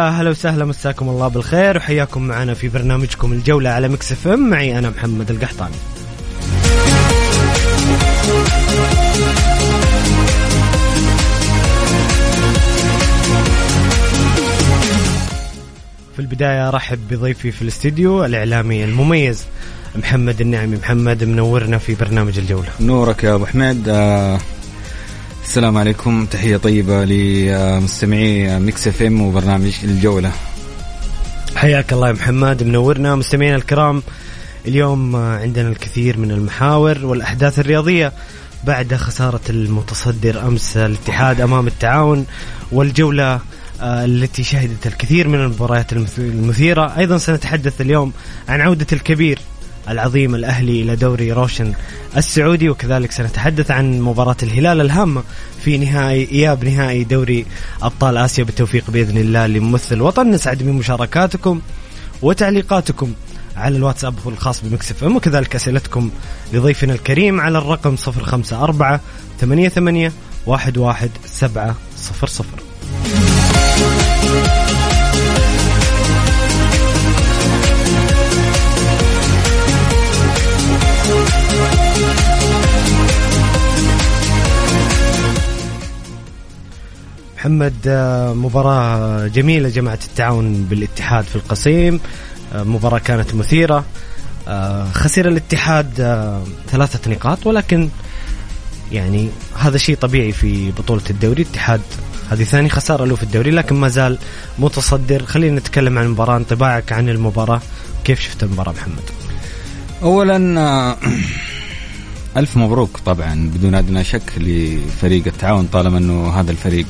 يا هلا وسهلا مساكم الله بالخير. وحياكم معنا في برنامجكم الجولة على Mix FM. معي أنا محمد القحطاني. في البداية أرحب بضيفي في الاستديو الإعلامي المميز محمد النعمي. محمد منورنا في برنامج الجولة. نورك يا أبو حميد. آه، السلام عليكم. تحية طيبة لمستمعي Mix FM وبرنامج الجولة. حياك الله يا محمد. منورنا مستمعينا الكرام. اليوم عندنا الكثير من المحاور والأحداث الرياضية بعد خسارة المتصدر أمس الاتحاد أمام التعاون والجولة آه، التي شهدت الكثير من المباريات المث- المثيرة. أيضا سنتحدث اليوم عن عودة الكبير العظيم الأهلي إلى دوري روشن السعودي وكذلك سنتحدث عن مباراة الهلال الهامة في نهائي إياب نهائي دوري أبطال آسيا بالتوفيق بإذن الله لممثل الوطن. نسعد بمشاركاتكم وتعليقاتكم على الواتساب الخاص بمكس إف إم وكذلك أسئلتكم لضيفنا الكريم على الرقم 054 88 11700 محمد آه، مباراة جميلة جمعت التعاون بالاتحاد في القصيم. آه، مباراة كانت مثيرة. آه، خسر الاتحاد ثلاثة نقاط ولكن يعني هذا شيء طبيعي في بطولة الدوري. الاتحاد هذه ثاني خسارة له في الدوري لكن ما زال متصدر. خلينا نتكلم عن المباراة انطباعك عن المباراة. كيف شفت المباراة محمد؟ اولا آه، ألف مبروك طبعا بدون أدنى شك لفريق التعاون طالما إنه هذا الفريق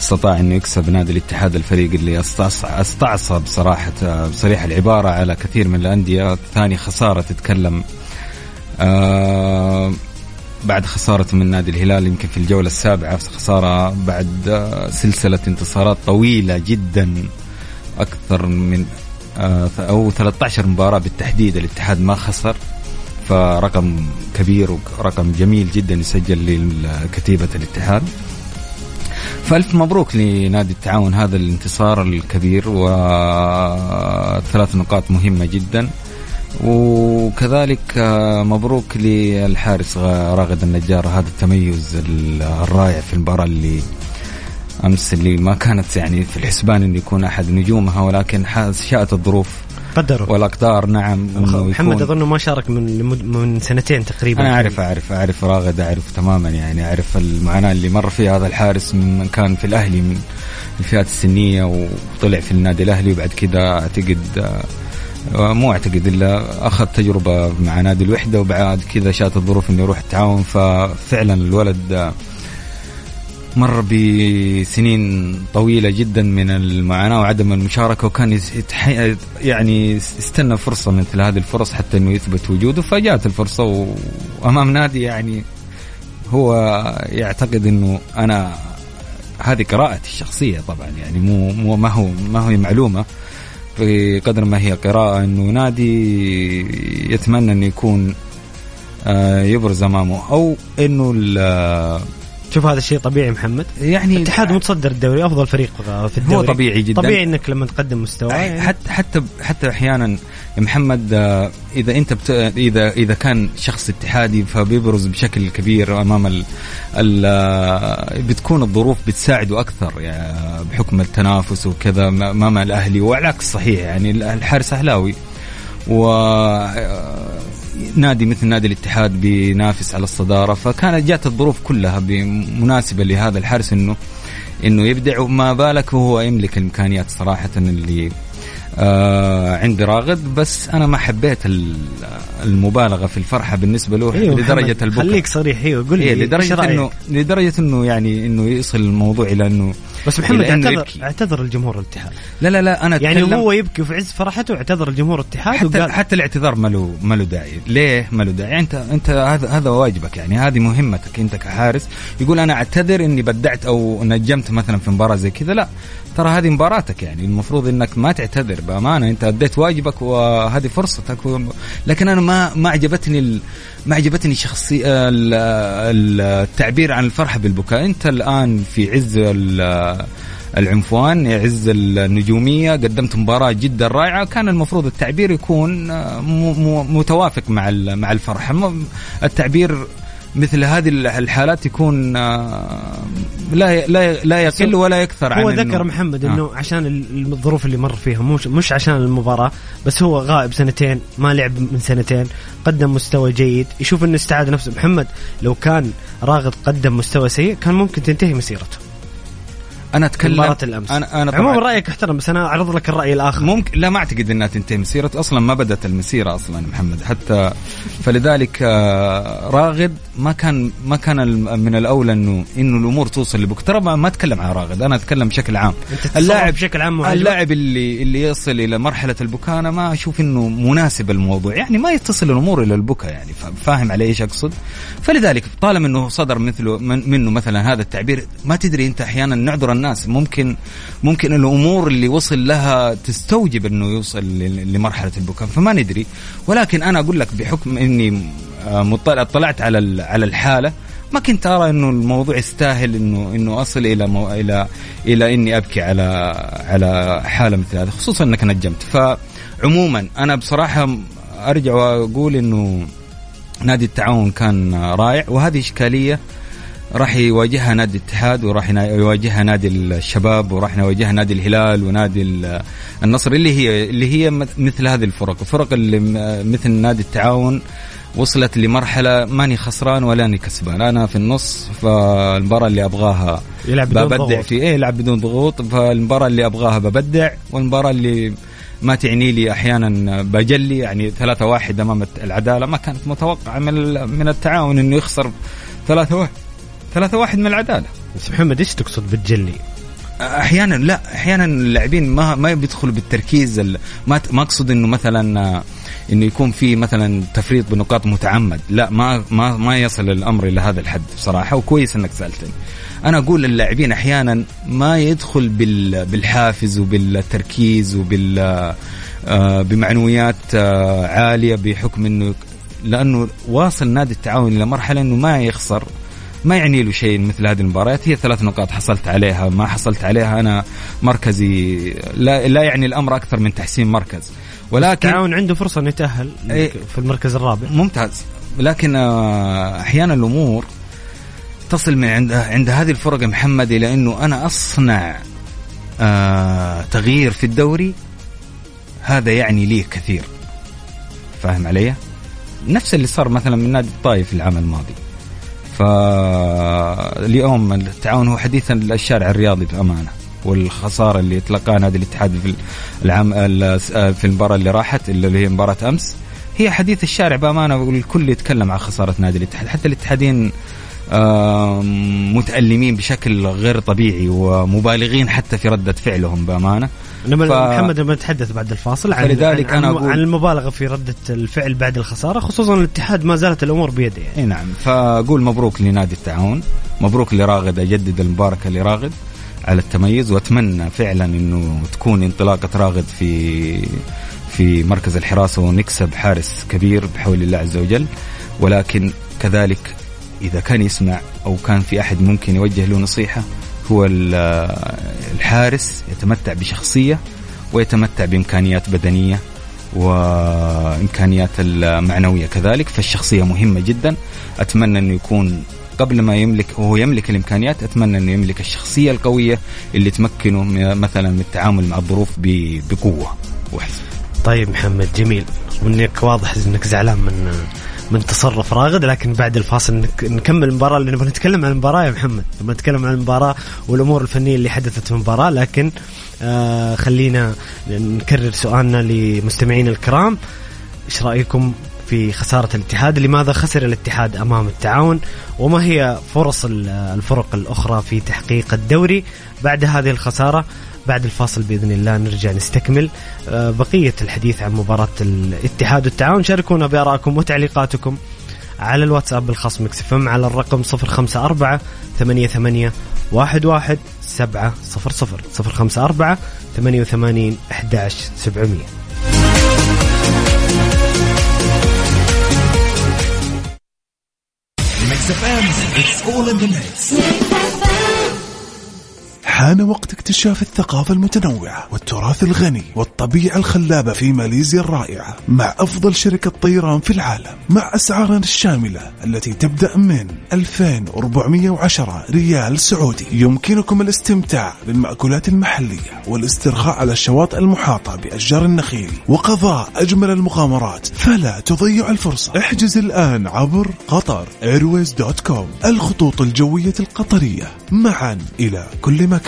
استطاع انه يكسب نادي الاتحاد الفريق اللي أستعص- استعصى بصراحه بصريح العبارة على كثير من الأندية. ثاني خسارة تتكلم آه بعد خسارة من نادي الهلال يمكن في الجولة السابعة خسارة بعد آه، سلسلة انتصارات طويلة جدا أكثر من آه، أو 13 مباراة بالتحديد الاتحاد ما خسر. فرقم كبير ورقم جميل جدا يسجل لكتيبة الاتحاد. فألف مبروك لنادي التعاون هذا الانتصار الكبير وثلاث نقاط مهمة جدا. وكذلك آه، مبروك للحارس راغد النجار هذا التميز ال- الرائع في المباراة اللي أمس اللي ما كانت يعني في الحسبان إنه يكون أحد نجومها ولكن شاءت الظروف قدروا. والأقدار نعم محمد أظنه ما شارك من من سنتين تقريبا. أنا أعرف أعرف أعرف راغد أعرف تماما يعني أعرف المعاناة اللي مر فيها هذا الحارس من كان في الأهلي من الفئات السنية وطلع في النادي الأهلي وبعد كذا أعتقد آه، مو أعتقد إلا أخذ تجربة مع نادي الوحدة وبعد كذا شاءت الظروف إنه يروح التعاون ففعلا الولد آه، مر بسنين طويلة جدا من المعاناة وعدم المشاركة وكان يعني يستنى فرصة مثل هذه الفرص حتى إنه يثبت وجوده فجاءت الفرصة وأمام نادي يعني هو يعتقد إنه أنا هذه قراءتي الشخصية طبعا يعني مو مو ما هو ما هي معلومة في قدر ما هي قراءة إنه نادي يتمنى إنه يكون آه، يبرز أمامه أو إنه تشوف هذا الشيء طبيعي محمد. يعني الاتحاد متصدر الدوري أفضل فريق في الدوري. هو طبيعي جدا. طبيعي إنك لما تقدم مستوى. يعني حتى حتى حتى أحيانا يا محمد آه، إذا أنت بت... إذا إذا كان شخص اتحادي فبيبرز بشكل كبير أمام ال... ال... آه، بتكون الظروف بتساعده أكثر يعني بحكم التنافس وكذا امام الأهلي والعكس صحيح يعني الحارس أهلاوي. و نادي مثل نادي الاتحاد بينافس على الصدارة فكانت جات الظروف كلها مناسبه لهذا الحارس انه إنه يبدع وما بالك وهو يملك الإمكانيات صراحة اللي آه عندي راغد بس أنا ما حبيت المبالغة في الفرحة بالنسبة له أيوه لدرجة البكاء. خليك صريح أيوه قول لي إيه لدرجة انه لدرجة إنه يعني إنه يصل الموضوع إلى إنه بس محمد اعتذر اعتذر الجمهور الاتحاد. لا لا لا أنا يعني هو يبكي في عز فرحته اعتذر الجمهور الاتحاد حتى وقال حتى الاعتذار ما له ما له داعي. ليه ما له داعي؟ انت أنت هذا هذا واجبك يعني هذه مهمتك أنت كحارس. يقول أنا أعتذر إني بدعت أو نجمت مثلا في مباراة زي كذا. لا ترى هذه مباراتك يعني المفروض إنك ما تعتذر بأمانة أنت أديت واجبك وهذه فرصتك و... لكن أنا ما ما عجبتني ال... ما عجبتني شخصي التعبير عن الفرحه بالبكاء. أنت الآن في عز العنفوان يعز النجومية قدمت مباراة جدا رائعة. كان المفروض التعبير يكون متوافق مع مع الفرحه التعبير مثل هذه الحالات يكون آه، لا لا لا يقل ولا يكثر عن هو ذكر محمد إنه آه. عشان الظروف اللي مر فيها مش مش عشان المباراة بس هو غائب سنتين ما لعب من سنتين قدم مستوى جيد. يشوف إنه استعاد نفسه. محمد لو كان راغب قدم مستوى سيء كان ممكن تنتهي مسيرته. أنا اتكلم مباراة الأمس. أنا أنا عموما رأيك احترم بس أنا أعرض لك الرأي الآخر. ممكن لا ما أعتقد إنها تنتهي مسيرته أصلا ما بدأت المسيرة أصلا محمد. حتى فلذلك آه، راغد ما كان ما كان من الأولى انه إنه الأمور توصل لبك ترى ما أتكلم عن راغد أنا أتكلم بشكل عام. اللاعب بشكل عام اللاعب اللي اللي يصل إلى مرحلة البكاء أنا ما أشوف إنه مناسب الموضوع. يعني ما يتصل الأمور إلى البكاء يعني فاهم علي إيش أقصد. فلذلك طالما إنه صدر مثله من منه مثلا هذا التعبير ما تدري أنت أحيانا نعذر الناس. ممكن ممكن الأمور اللي وصل لها تستوجب إنه يوصل لمرحلة البكاء. فما ندري. ولكن أنا أقول لك بحكم إني آه، مطلع اطلعت على على الحالة ما كنت أرى إنه الموضوع يستاهل انه إنه أصل إلى مو إلى إلى إني أبكي على على حالة مثل هذه خصوصا إنك نجمت. فعموما أنا بصراحة أرجع وأقول إنه نادي التعاون كان رائع وهذه إشكالية راح يواجهها نادي الاتحاد وراح يواجهها نادي الشباب وراح يواجهها نادي الهلال ونادي النصر اللي هي اللي هي مثل هذه الفرق. الفرق اللي مثل نادي التعاون وصلت لمرحلة ماني خسران ولا أني كسبان. أنا في النص فالمباراة اللي أبغاها يلعب بدون ببدع ضغوط. في إيه يلعب بدون ضغوط. فالمباراة اللي أبغاها ببدع والمباراة اللي ما تعني لي أحيانا بجلي يعني ثلاثة واحد أمام العدالة. ما كانت متوقعة من من التعاون إنه يخسر ثلاثة واحد. ثلاثة واحد من العدالة. بس محمد إيش تقصد بالجلي؟ أحيانا لا أحيانا اللاعبين ما ما بيدخلوا بالتركيز ما ما أقصد إنه مثلا إنه يكون في مثلا تفريط بنقاط متعمد. لا ما ما ما يصل الأمر إلى هذا الحد بصراحة وكويس إنك سألتني. أنا أقول للاعبين أحيانا ما يدخل بالحافز وبالتركيز وبال آه، بمعنويات آه، عالية بحكم إنه لأنه واصل نادي التعاون إلى مرحلة إنه ما يخسر. ما يعني له شيء مثل هذه المباريات. هي ثلاث نقاط حصلت عليها. ما حصلت عليها أنا مركزي لا, لا يعني الأمر أكثر من تحسين مركز. ولكن التعاون عنده فرصة إنه يتأهل في المركز الرابع. ممتاز. لكن آه، أحيانا الأمور تصل من عند عند هذه الفرق محمد إلى انه أنا أصنع آه تغيير في الدوري. هذا يعني لي كثير. فاهم علي؟ نفس اللي صار مثلا من نادي الطائف العام الماضي. فاليوم التعاون هو حديث الشارع الرياضي بأمانة والخسارة اللي تلقاها نادي الاتحاد في العام في المباراة اللي راحت اللي هي مباراة أمس هي حديث الشارع بأمانة والكل يتكلم عن خسارة نادي الاتحاد حتى الاتحادين متألمين بشكل غير طبيعي ومبالغين حتى في ردة فعلهم بأمانة. لما ف... محمد لما نتحدث بعد الفاصل عن فلذلك عن, أنا أقول... عن المبالغة في ردة الفعل بعد الخسارة خصوصا الاتحاد ما زالت الأمور بيده يعني. نعم. فأقول مبروك لنادي التعاون مبروك لراغد أجدد المباركة لراغد على التميز وأتمنى فعلا أنه تكون انطلاقة راغد في في مركز الحراسة ونكسب حارس كبير بحول الله عز وجل. ولكن كذلك إذا كان يسمع أو كان في أحد ممكن يوجه له نصيحة هو الحارس يتمتع بشخصية ويتمتع بإمكانيات بدنية وإمكانيات المعنوية. كذلك فالشخصية مهمة جدا. أتمنى أنه يكون قبل ما يملك وهو يملك الإمكانيات أتمنى أنه يملك الشخصية القوية اللي تمكنه مثلا من التعامل مع الظروف بقوة وحسن. طيب محمد جميل. وانك واضح إنك زعلان من من تصرف راغد لكن بعد الفاصل نكمل المباراة نبغى نتكلم عن المباراة يا محمد. نبغى نتكلم عن المباراة والأمور الفنية اللي حدثت في المباراة لكن آه خلينا نكرر سؤالنا لمستمعين الكرام. إيش رأيكم في خسارة الاتحاد؟ لماذا خسر الاتحاد أمام التعاون؟ وما هي فرص الفرق الأخرى في تحقيق الدوري بعد هذه الخسارة؟ بعد الفاصل بإذن الله نرجع نستكمل آه، بقية الحديث عن مباراة الاتحاد والتعاون. شاركونا بآرائكم وتعليقاتكم على الواتساب الخاص مكس على الرقم 054 88 11 700 054 88 11 700 Mix FM, it's all in the mix. حان وقت اكتشاف الثقافة المتنوعة والتراث الغني والطبيعة الخلابة في ماليزيا الرائعة مع أفضل شركة طيران في العالم مع أسعارنا الشاملة التي تبدأ من 2410 ريال سعودي. يمكنكم الاستمتاع بالمأكولات المحلية والاسترخاء على الشواطئ المحاطة بأشجار النخيل وقضاء أجمل المغامرات فلا تضيع الفرصة. احجز الآن عبر Qatar Airways dot com الخطوط الجوية القطرية معا إلى كل مكان.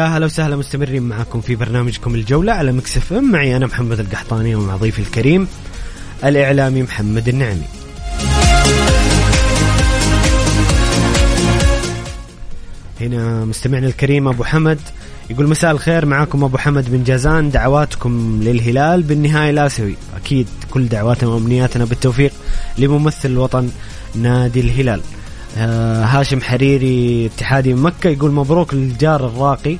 يا هلا وسهلا مستمرين معكم في برنامجكم الجولة على مكسف ام. معي أنا محمد القحطاني ومع ضيفي الكريم الإعلامي محمد النعمي. هنا مستمعنا الكريم أبو حمد يقول مساء الخير. معاكم أبو حمد بن جازان. دعواتكم للهلال بالنهاية الآسيوي أكيد كل دعواتنا وأمنياتنا بالتوفيق لممثل الوطن نادي الهلال. هاشم حريري اتحادي من مكة يقول مبروك للجار الراقي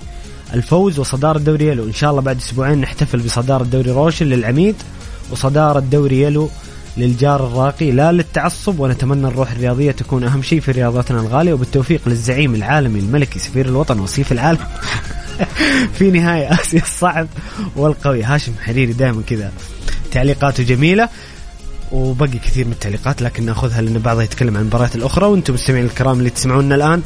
الفوز وصدارة دوري يلو. إن شاء الله بعد أسبوعين نحتفل بصدارة دوري روشن للعميد وصدارة دوري يلو للجار الراقي. لا للتعصب ونتمنى الروح الرياضية تكون أهم شيء في رياضتنا الغالية وبالتوفيق للزعيم العالمي الملكي سفير الوطن وصيف العالم. في نهاية آسيا الصعب والقوي. هاشم حريري دائما كذا. تعليقاته جميلة. وبقي كثير من التعليقات لكن ناخذها لأن بعضها يتكلم عن المباريات الأخرى. وأنتم مستمعين الكرام اللي تسمعونا الآن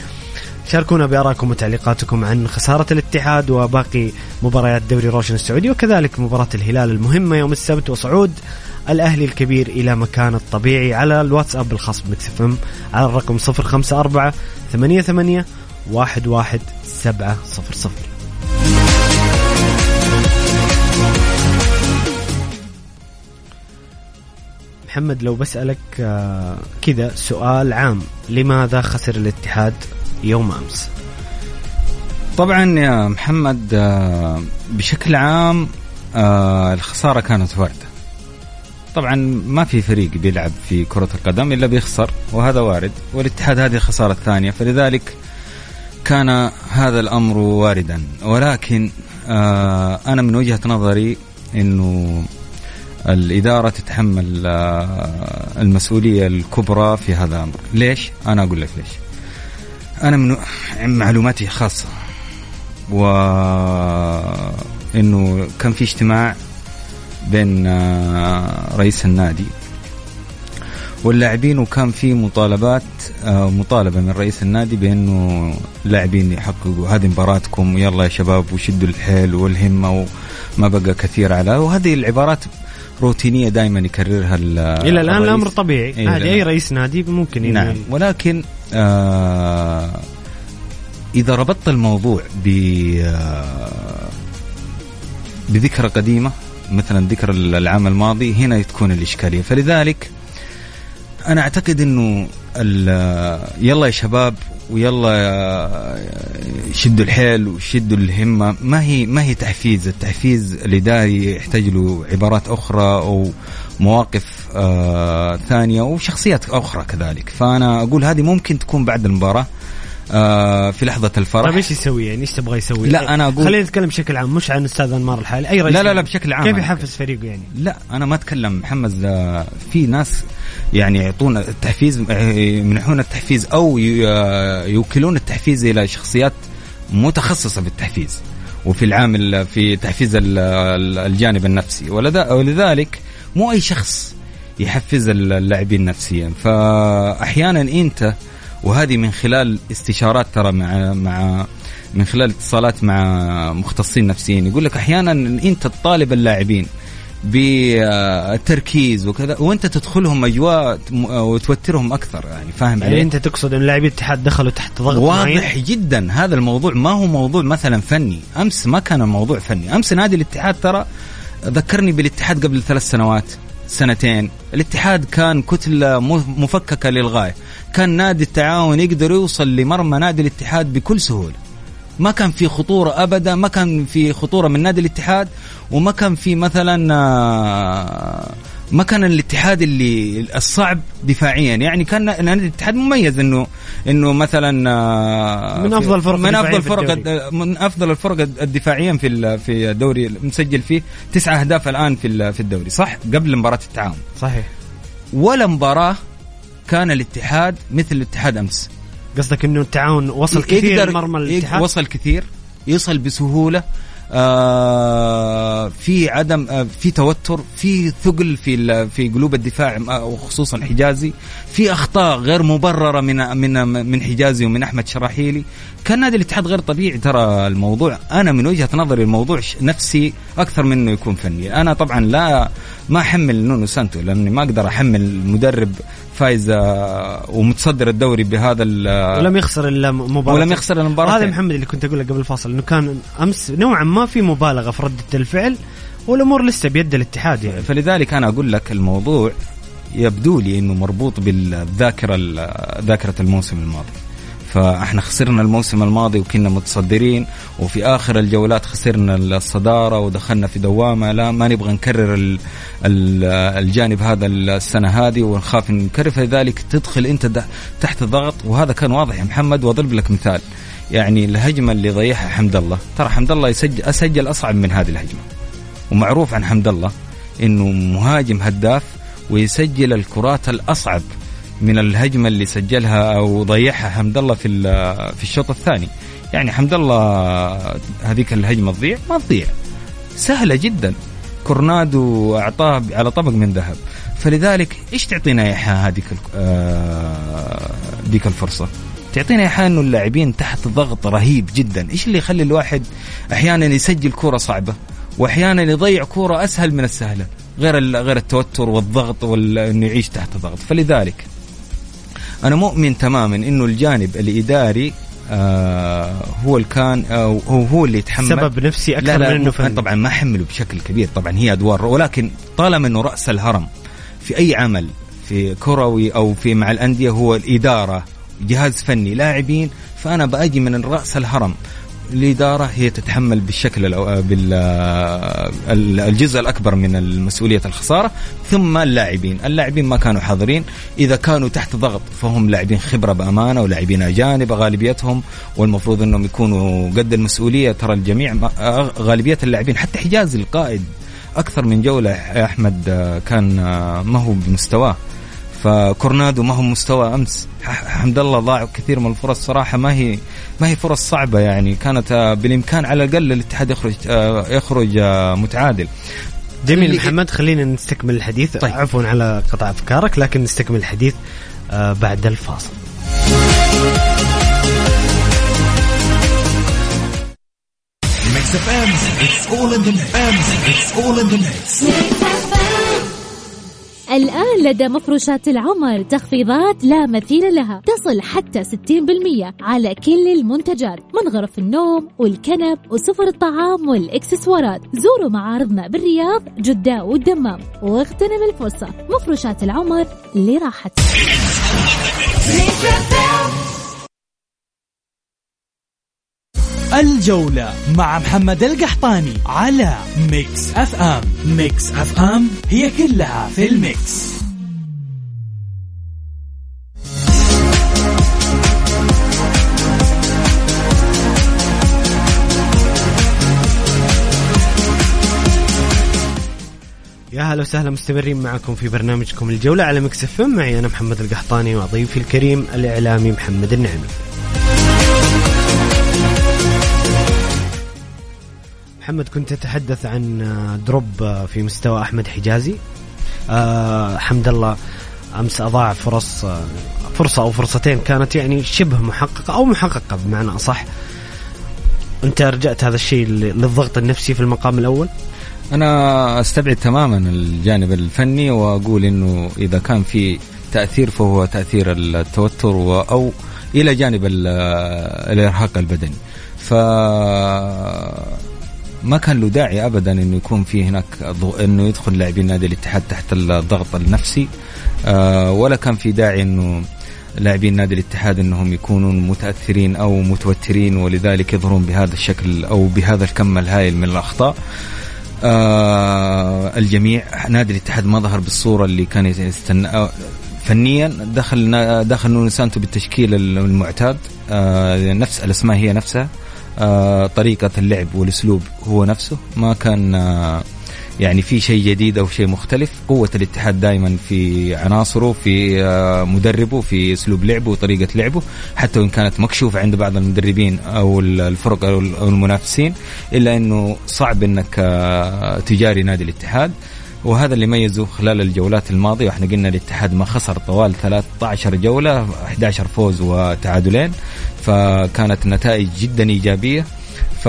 شاركونا بآرائكم وتعليقاتكم عن خسارة الاتحاد وباقي مباريات دوري روشن السعودي وكذلك مباراة الهلال المهمة يوم السبت وصعود الأهلي الكبير إلى مكانه الطبيعي على الواتساب الخاص ب Mix FM على الرقم 054 88 11700 محمد لو بسألك آه، كذا سؤال عام لماذا خسر الاتحاد يوم أمس؟ طبعا يا محمد آه، بشكل عام آه، الخسارة كانت واردة. طبعا ما في فريق بيلعب في كرة القدم إلا بيخسر وهذا وارد والاتحاد هذه الخسارة الثانية فلذلك كان هذا الأمر واردا. ولكن أنا من وجهة نظري أنه الإدارة تتحمل آه، المسؤولية الكبرى في هذا الأمر. ليش؟ أنا أقول لك ليش. أنا من معلوماتي خاصة وإنه كان في اجتماع بين آه، رئيس النادي واللاعبين وكان في مطالبات آه، مطالبة من رئيس النادي بإنه اللاعبين يحققوا. هذه مباراتكم يلا يا شباب وشدوا الحيل والهمة وما بقى كثير على. وهذه العبارات روتينية دائما يكررها إلى الآن الأمر طبيعي. إيه عادي أي رئيس نادي ممكن نعم. ولكن آه إذا ربطت الموضوع ب آه، بذكرى قديمة مثلا ذكر العام الماضي هنا تكون الإشكالية. فلذلك أنا أعتقد إنه يلا يا شباب ويلا شدوا الحيل وشدوا الهمة. ما هي ما هي تحفيز؟ التحفيز الإداري يحتاج له عبارات أخرى أو مواقف آه ثانية وشخصيات أخرى كذلك. فأنا أقول هذه ممكن تكون بعد المباراة آه في لحظة الفرح. طيب إيش يسوي؟ يعني إيش تبغى يسوي؟ لا أنا أقول خلينا نتكلم بشكل عام مش عن أستاذ أنمار الحالي. أي رئيس لا لا لا بشكل عام. كيف يحفز فريقه يعني؟ لا أنا ما أتكلم محمد آه، في ناس يعني يعطون التحفيز يمنحون التحفيز أو آه، يوكلون التحفيز إلى شخصيات متخصصة في التحفيز وفي العامل في تحفيز الجانب النفسي. ولذلك مو أي شخص يحفز اللاعبين نفسيا. فاحيانا أنت وهذه من خلال استشارات ترى مع مع من خلال اتصالات مع مختصين نفسيين يقول لك أحيانا أنت تطالب اللاعبين بالتركيز وكذا وانت تدخلهم أجواء وتوترهم أكثر يعني فاهم يعني أنت تقصد إن لاعبي الاتحاد دخلوا تحت ضغط واضح معين؟ جدا هذا الموضوع ما هو موضوع مثلا فني أمس ما كان الموضوع فني أمس نادي الاتحاد ترى ذكرني بالاتحاد قبل ثلاث سنوات سنتين الاتحاد كان كتلة مفككة للغاية كان نادي التعاون يقدر يوصل لمرمى نادي الاتحاد بكل سهولة ما كان في خطورة أبدا ما كان في خطورة من نادي الاتحاد وما كان في مثلا آه، ما كان الاتحاد اللي الصعب دفاعيا. يعني كان نادي الاتحاد مميز إنه إنه مثلا آه، من أفضل الفرق من أفضل الفرق من أفضل الفرق الدفاعيا في في الدوري مسجل فيه تسعة أهداف الآن في في الدوري صح؟ قبل مباراة التعاون. صحيح. ولا مباراة كان الاتحاد مثل الاتحاد أمس. قصدك إنه التعاون وصل كثير مرمى الاتحاد؟ وصل كثير. يصل بسهولة. آه في عدم آه في توتر في ثقل في في قلوب الدفاع آه، وخصوصا حجازي. في أخطاء غير مبررة من من من حجازي ومن أحمد شراحيلي. كان نادي الاتحاد غير طبيعي ترى الموضوع. أنا من وجهة نظري الموضوع نفسي أكثر من انه يكون فني. أنا طبعا لا ما أحمل نونو سانتو لأني ما أقدر أحمل مدرب فايز ومتصدر الدوري بهذا ولم يخسر إلا مباراة. ولم يخسر المباراه هذا محمد اللي كنت أقول لك قبل الفاصل إنه كان أمس نوعا ما في مبالغة في ردة الفعل والأمور لسه بيد الاتحاد يعني. فلذلك أنا أقول لك الموضوع يبدو لي إنه مربوط بالذاكرة ذاكرة الموسم الماضي. فاحنا خسرنا الموسم الماضي وكنا متصدرين وفي آخر الجولات خسرنا الصدارة ودخلنا في دوامة. لا ما نبغى نكرر الجانب هذا السنة هذه ونخاف نكرر فلذلك تدخل أنت تحت ضغط وهذا كان واضح يا محمد وأضرب لك مثال. يعني الهجمة اللي ضيعها حمد الله. ترى حمد الله يسجل أسجل أصعب من هذه الهجمة. ومعروف عن حمد الله إنه مهاجم هداف ويسجل الكرات الأصعب. من الهجمة اللي سجلها أو ضيعها حمد الله في في الشوط الثاني. يعني حمد الله هذيك الهجمة تضيع؟ ما تضيع. سهلة جدا. كورنادو أعطاه على طبق من ذهب. فلذلك إيش تعطينا يا هذيك آه ديك الفرصة؟ تعطينا يا إنه اللاعبين تحت ضغط رهيب جدا. إيش اللي يخلي الواحد أحيانا يسجل كورة صعبة واحيانا يضيع كورة أسهل من السهلة؟ غير غير التوتر والضغط وانه يعيش تحت ضغط. فلذلك أنا مؤمن تماما إنه الجانب الإداري آه هو اللي كان آه هو هو اللي يتحمل سبب نفسي أكثر لا لا من إنه فن. طبعا ما حمله بشكل كبير طبعا هي أدوار ولكن طالما إنه رأس الهرم في أي عمل في كروي أو في مع الأندية هو الإدارة جهاز فني لاعبين فأنا بأجي من رأس الهرم الإدارة هي تتحمل بالشكل الجزء الأكبر من مسؤولية الخسارة ثم اللاعبين. اللاعبين ما كانوا حاضرين. إذا كانوا تحت ضغط فهم لاعبين خبرة بأمانة ولاعبين أجانب غالبيتهم والمفروض أنهم يكونوا قد المسؤولية. ترى الجميع غالبية اللاعبين حتى حجاز القائد أكثر من جولة أحمد كان ما هو بمستواه. فكورنادو ما هو مستوى أمس. حمد الله ضاع كثير من الفرص. صراحة ما هي ما هي فرص صعبة يعني. كانت آه، بالإمكان على الأقل الاتحاد يخرج آه، يخرج آه، متعادل. جميل محمد خلينا نستكمل الحديث. طيب. عفوا على قطع أفكارك لكن نستكمل الحديث بعد الفاصل. It's all in the mix. It's all in the mix. الآن لدى مفروشات العمر تخفيضات لا مثيل لها تصل حتى 60% على كل المنتجات من غرف النوم والكنب وسفر الطعام والإكسسوارات. زوروا معارضنا بالرياض جدة والدمام واغتنم الفرصة. مفروشات العمر لراحتك. الجولة مع محمد القحطاني على Mix FM. Mix FM هي كلها في ال mix. يا هلا وسهلا مستمرين معكم في برنامجكم الجولة على Mix FM. معي أنا محمد القحطاني وضيفي الكريم الإعلامي محمد النعمي. محمد كنت تتحدث عن drop في مستوى أحمد حجازي. آه حمد الله أمس أضاع فرص فرصة أو فرصتين كانت يعني شبه محققة أو محققة بمعنى أصح. أنت رجعت هذا الشيء للضغط النفسي في المقام الأول؟ أنا أستبعد تماما الجانب الفني وأقول إنه إذا كان في تأثير فهو تأثير التوتر أو إلى جانب الإرهاق البدني. ف ما كان له داعي ابدا إنه يكون في هناك إنه يدخل لاعبين نادي الاتحاد تحت الضغط النفسي. آه، ولا كان في داعي إنه لاعبين نادي الاتحاد إنهم يكونوا متأثرين أو متوترين ولذلك يظهرون بهذا الشكل أو بهذا الكم الهائل من الأخطاء. آه الجميع نادي الاتحاد ما ظهر بالصورة اللي كان يستنى آه، فنيا دخل دخل نونو سانتو بالتشكيل المعتاد. آه نفس الأسماء هي نفسها. آه طريقة اللعب والأسلوب هو نفسه. ما كان آه يعني في شيء جديد أو شيء مختلف. قوة الاتحاد دائما في عناصره في آه، مدربه في أسلوب لعبه وطريقة لعبه. حتى وإن كانت مكشوفة عند بعض المدربين أو الفرق أو المنافسين إلا إنه صعب إنك آه، تجاري نادي الاتحاد. وهذا اللي ميزه خلال الجولات الماضية. وإحنا قلنا الاتحاد ما خسر طوال 13 جولة 11 فوز وتعادلين. فكانت نتائج جدا إيجابية. ف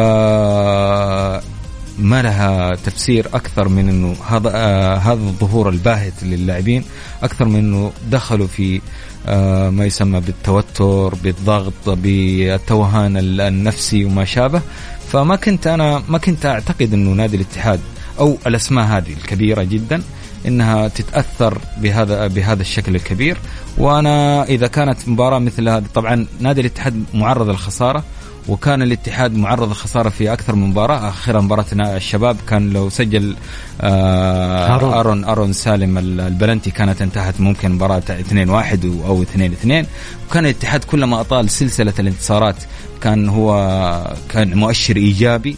ما لها تفسير أكثر من إنه هذا آه هذا الظهور الباهت للاعبين أكثر من إنه دخلوا في آه ما يسمى بالتوتر بالضغط بالتوهان النفسي وما شابه. فما كنت أنا ما كنت أعتقد إنه نادي الاتحاد أو الأسماء هذه الكبيرة جدا إنها تتأثر بهذا بهذا الشكل الكبير. وأنا إذا كانت مباراة مثل هذه طبعا نادي الاتحاد معرض للخسارة وكان الاتحاد معرض للخسارة في أكثر من مباراة. أخيرا مباراة الشباب كان لو سجل آه ارون ارون سالم البلنتي كانت انتهت ممكن مباراة 2 1 أو 2 2 وكان الاتحاد كلما أطال سلسلة الانتصارات كان هو كان مؤشر إيجابي.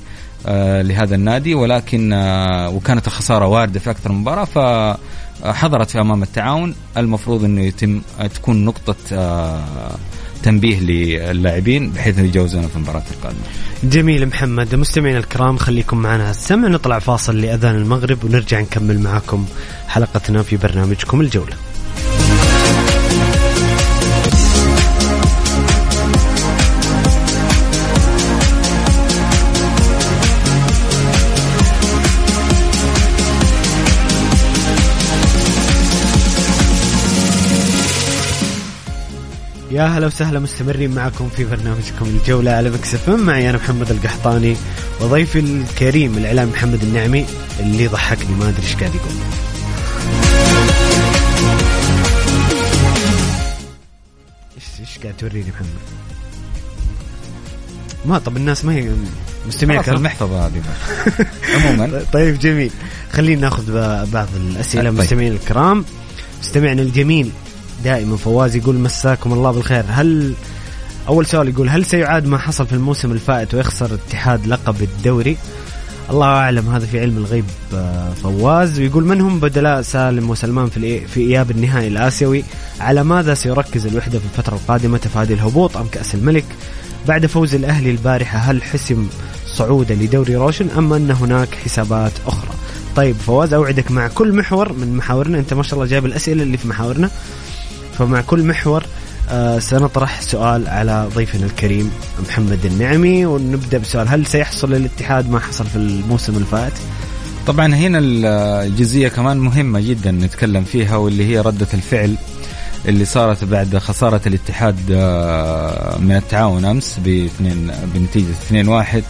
لهذا النادي ولكن آه وكانت الخسارة واردة في أكثر من مباراة فحضرت في أمام التعاون المفروض إنه يتم تكون نقطة آه تنبيه للاعبين بحيث يجوزون في المباراة القادمة. جميل محمد مستمعينا الكرام خليكم معنا السمع نطلع فاصل لأذان المغرب ونرجع نكمل معكم حلقتنا في برنامجكم الجولة. يا هلا وسهلا مستمرين معكم في برنامجكم الجولة على مكسف معي أنا محمد القحطاني وضيفي الكريم الإعلام محمد النعمي اللي ضحكني ما أدري إيش قاعد يقول. إيش إيش قاعد توريني محمد؟ ما طب الناس ما هي مستمعين المحفظة هذه. عموما. طيب جميل. خلينا ناخذ بعض الأسئلة طيب. مستمعين الكرام. مستمعنا الجميل دائما فواز يقول مساكم الله بالخير. هل أول سؤال يقول هل سيعاد ما حصل في الموسم الفائت ويخسر الاتحاد لقب الدوري؟ الله أعلم هذا في علم الغيب آه، فواز. ويقول من هم بدلاء سالم وسلمان في في إياب النهائي الآسيوي؟ على ماذا سيركز الوحدة في الفترة القادمة؟ تفادي الهبوط أم كأس الملك؟ بعد فوز الأهلي البارحة هل حسم صعوده لدوري روشن أم أن هناك حسابات أخرى؟ طيب فواز أوعدك مع كل محور من محاورنا. أنت ما شاء الله جايب الأسئلة اللي في محاورنا. فمع كل محور آه سنطرح سؤال على ضيفنا الكريم محمد النعمي ونبدأ بسؤال هل سيحصل للاتحاد ما حصل في الموسم الفات؟ طبعا هنا الجزئية كمان مهمة جدا نتكلم فيها واللي هي ردة الفعل اللي صارت بعد خسارة الاتحاد آه، من التعاون أمس باثنين بنتيجة 2-1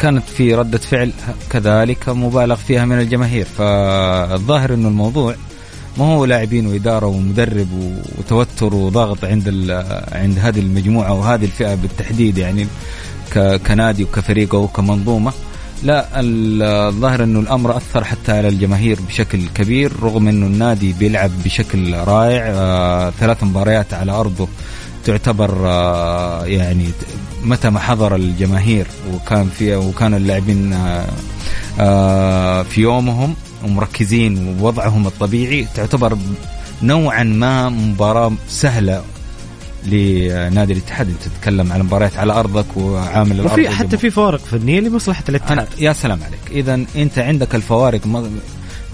كانت في ردة فعل كذلك مبالغ فيها من الجماهير فالظاهر إنه الموضوع ما هو لاعبين وإدارة ومدرب وتوتر وضغط عند عند هذه المجموعة وهذه الفئة بالتحديد يعني كنادي وكفريق أو كمنظومة؟ لا الظاهر أنه الأمر أثر حتى على الجماهير بشكل كبير رغم أنه النادي بيلعب بشكل رائع. آه ثلاث مباريات على أرضه تعتبر آه يعني متى ما حضر الجماهير وكان في وكان اللاعبين آه في يومهم. ومركزين ووضعهم الطبيعي تعتبر نوعا ما مباراة سهلة لنادي الاتحاد. أنت تتكلم على مباريات على أرضك وعامل الأرض وفي حتى في فوارق فنيه لمصلحة الاتحاد. يا سلام عليك. اذا أنت عندك الفوارق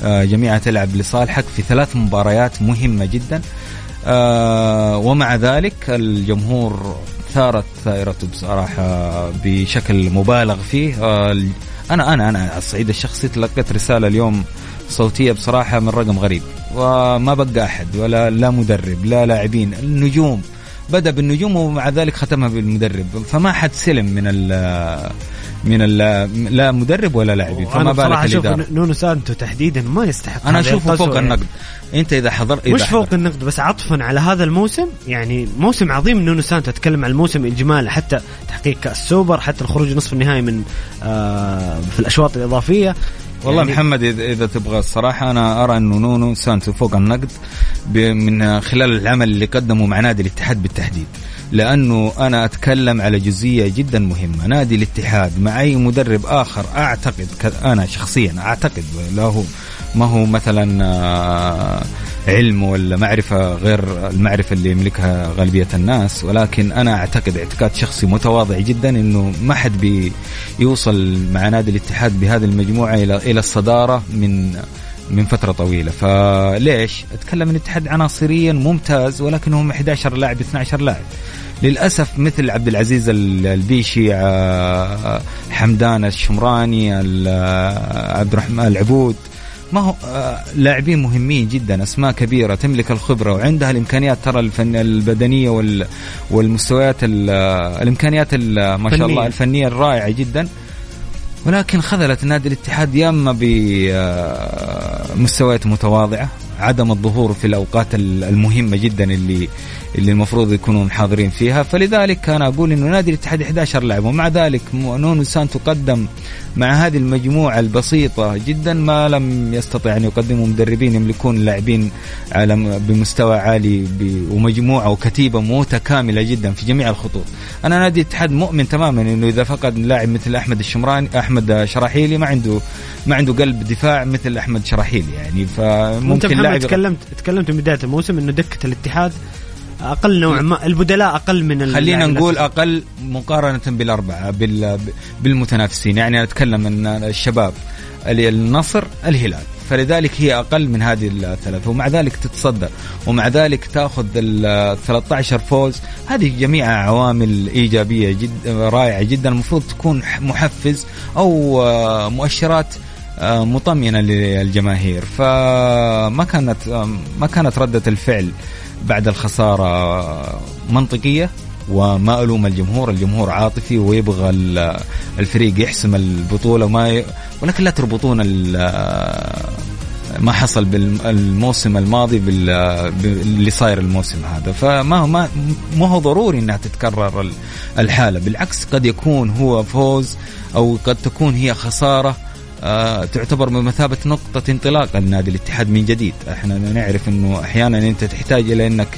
آه، جميعها تلعب لصالحك في ثلاث مباريات مهمة جدا. آه، ومع ذلك الجمهور ثارت ثائرته بصراحة بشكل مبالغ فيه. آه، أنا أنا أنا على الصعيد الشخصي تلقيت رسالة اليوم صوتية بصراحة من رقم غريب. وما بقى أحد ولا لا مدرب لا لاعبين النجوم. بدأ بالنجوم ومع ذلك ختمها بالمدرب. فما حد سلم من من لا مدرب ولا لاعبين فما بالك الاداره نونو سانتو تحديدا ما يستحق أنا أشوفه فوق يعني. النقد. أنت إذا حضرت مش فوق حضر. النقد بس عطفا على هذا الموسم يعني موسم عظيم نونو سانتو. أتكلم عن الموسم اجمالا حتى تحقيق كأس سوبر حتى الخروج نصف النهائي من آه في الأشواط الإضافية. والله يعني محمد اذا تبغى الصراحة أنا أرى إنه نونو سانتو فوق النقد من خلال العمل اللي قدمه مع نادي الاتحاد بالتحديد. لأنه أنا أتكلم على جزئية جدا مهمة. نادي الاتحاد مع أي مدرب آخر أعتقد أنا شخصيا أعتقد له ما هو مثلا آه، علم ولا معرفة غير المعرفة اللي يملكها غالبية الناس. ولكن أنا أعتقد اعتقاد شخصي متواضع جدا أنه ما حد بيوصل مع نادي الاتحاد بهذه المجموعة إلى إلى الصدارة من من فترة طويلة. فليش؟ أتكلم من الاتحاد عناصريا ممتاز ولكن هم 11 لاعب 12 لاعب. للأسف مثل عبد العزيز البيشي آه، حمدان الشمراني آه، عبد الرحمن العبود. ما هو آه، لاعبين مهمين جدا أسماء كبيرة تملك الخبرة وعندها الإمكانيات ترى الفن البدنية وال والمستويات الإمكانيات ما شاء الله الفنية الرائعة جدا. ولكن خذلت نادي الاتحاد يا اما بمستويات متواضعة عدم الظهور في الأوقات المهمة جدا اللي اللي المفروض يكونون حاضرين فيها. فلذلك أنا أقول إنه نادي الاتحاد 11 لاعب ومع ذلك نونو سانتو قدم مع هذه المجموعة البسيطة جدا ما لم يستطع أن يقدموا مدربين يملكون لاعبين على بمستوى عالي ومجموعة وكتيبة متكاملة جدا في جميع الخطوط. أنا نادي الاتحاد مؤمن تماما إنه إذا فقد لاعب مثل أحمد الشمراني أحمد شراحيلي ما عنده ما عنده قلب دفاع مثل أحمد شراحيلي يعني. فممكن لاعب تكلمت تكلمت من بداية الموسم إنه دكة الاتحاد أقل نوع ما البدلاء أقل من خلينا نقول أقل مقارنة بالأربعة بالمتنافسين. يعني أتكلم إن الشباب النصر الهلال. فلذلك هي أقل من هذه الثلاثة. ومع ذلك تتصدر. ومع ذلك تأخذ ال 13 فوز. هذه جميعها عوامل إيجابية جدا رائعة جدا. المفروض تكون محفز أو مؤشرات مطمئنة للجماهير. فما كانت ما كانت ردة الفعل. بعد الخسارة منطقية وما ألوم الجمهور، الجمهور عاطفي ويبغى الفريق يحسم البطولة وما ي... ولكن لا تربطون ما حصل بالموسم الماضي باللي صاير الموسم هذا. فما هو ما, ما هو ضروري إنها تتكرر الحالة. بالعكس قد يكون هو فوز أو قد تكون هي خسارة آه، تعتبر بمثابة نقطة انطلاق لنادي الاتحاد من جديد. إحنا نعرف انه أحيانا انت تحتاج إلى إنك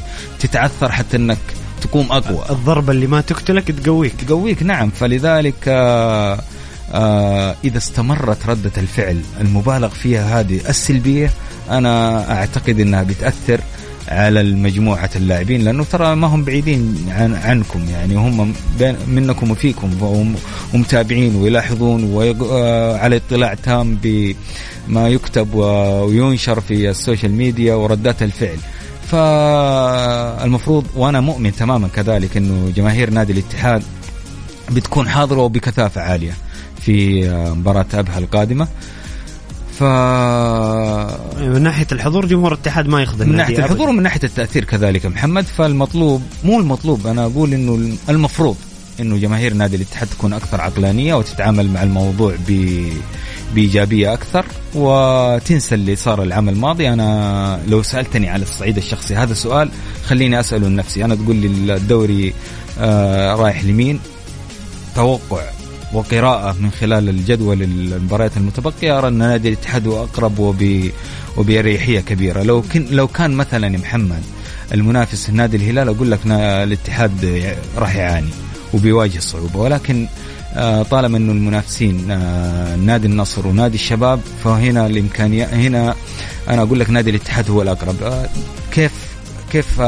تتعثر حتى إنك تقوم أقوى. الضربة اللي ما تقتلك تقويك. تقويك نعم. فلذلك آه آه إذا استمرت ردة الفعل المبالغ فيها هذه السلبية أنا أعتقد إنها بتأثر. على المجموعة اللاعبين لأنه ترى ما هم بعيدين عن عنكم يعني هم بين منكم وفيكم ومتابعين ويلاحظون وعلى اطلاع تام بما يكتب وينشر في ال social media وردات الفعل. فالمفروض وأنا مؤمن تماما كذلك إنه جماهير نادي الاتحاد بتكون حاضرة وبكثافة عالية في مباراة أبها القادمة. ف من ناحية الحضور جمهور الاتحاد ما يخذل من ناحية الحضور ومن ناحية التأثير كذلك محمد. فالمطلوب مو المطلوب أنا أقول إنه المفروض إنه جماهير نادي الاتحاد تكون أكثر عقلانية وتتعامل مع الموضوع ب بإيجابية أكثر وتنسى اللي صار العام الماضي. أنا لو سألتني على الصعيد الشخصي هذا سؤال خليني أسأله لنفسي. أنا تقول لي الدوري آه رايح لمين؟ توقع. وقراءة من خلال الجدول المباريات المتبقية أرى أن نادي الاتحاد هو أقرب وب وبأريحية كبيرة. لو كن لو كان مثلا يا المنافس نادي الهلال أقول لك الاتحاد راح يعاني وبيواجه صعوبة. ولكن آه، طالما انه المنافسين آه، نادي النصر ونادي الشباب فهنا الامكانيه هنا أنا أقول لك نادي الاتحاد هو الأقرب. آه، كيف كيف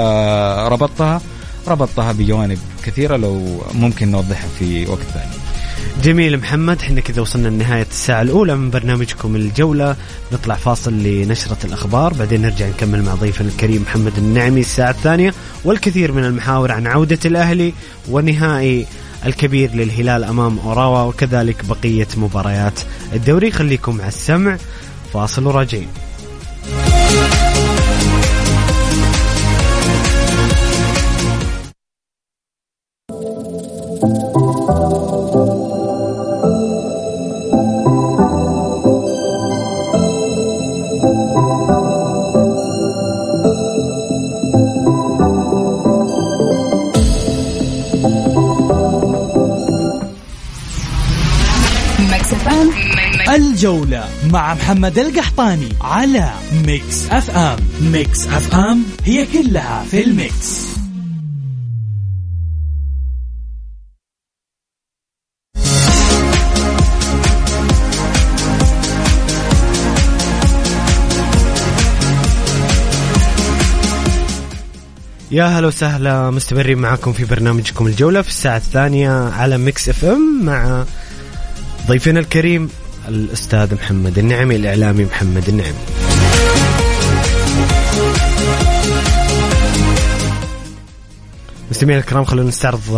ربطتها؟ ربطتها بجوانب كثيرة لو ممكن نوضحها في وقت ثاني. جميل محمد إحنا كذا وصلنا لنهاية الساعة الأولى من برنامجكم الجولة. نطلع فاصل لنشرة الأخبار بعدين نرجع نكمل مع ضيفنا الكريم محمد النعمي الساعة الثانية. والكثير من المحاور عن عودة الأهلي ونهائي الكبير للهلال أمام أوراوا وكذلك بقية مباريات الدوري. خليكم على السمع فاصل وراجعين. الجولة مع محمد القحطاني على Mix FM Mix FM هي كلها في ال mix. يا هلا وسهلا مستمرين معكم في برنامجكم الجولة في الساعة الثانية على Mix FM مع ضيفنا الكريم الأستاذ محمد النعمي الإعلامي محمد النعمي مستمعينا الكرام خلونا نستعرض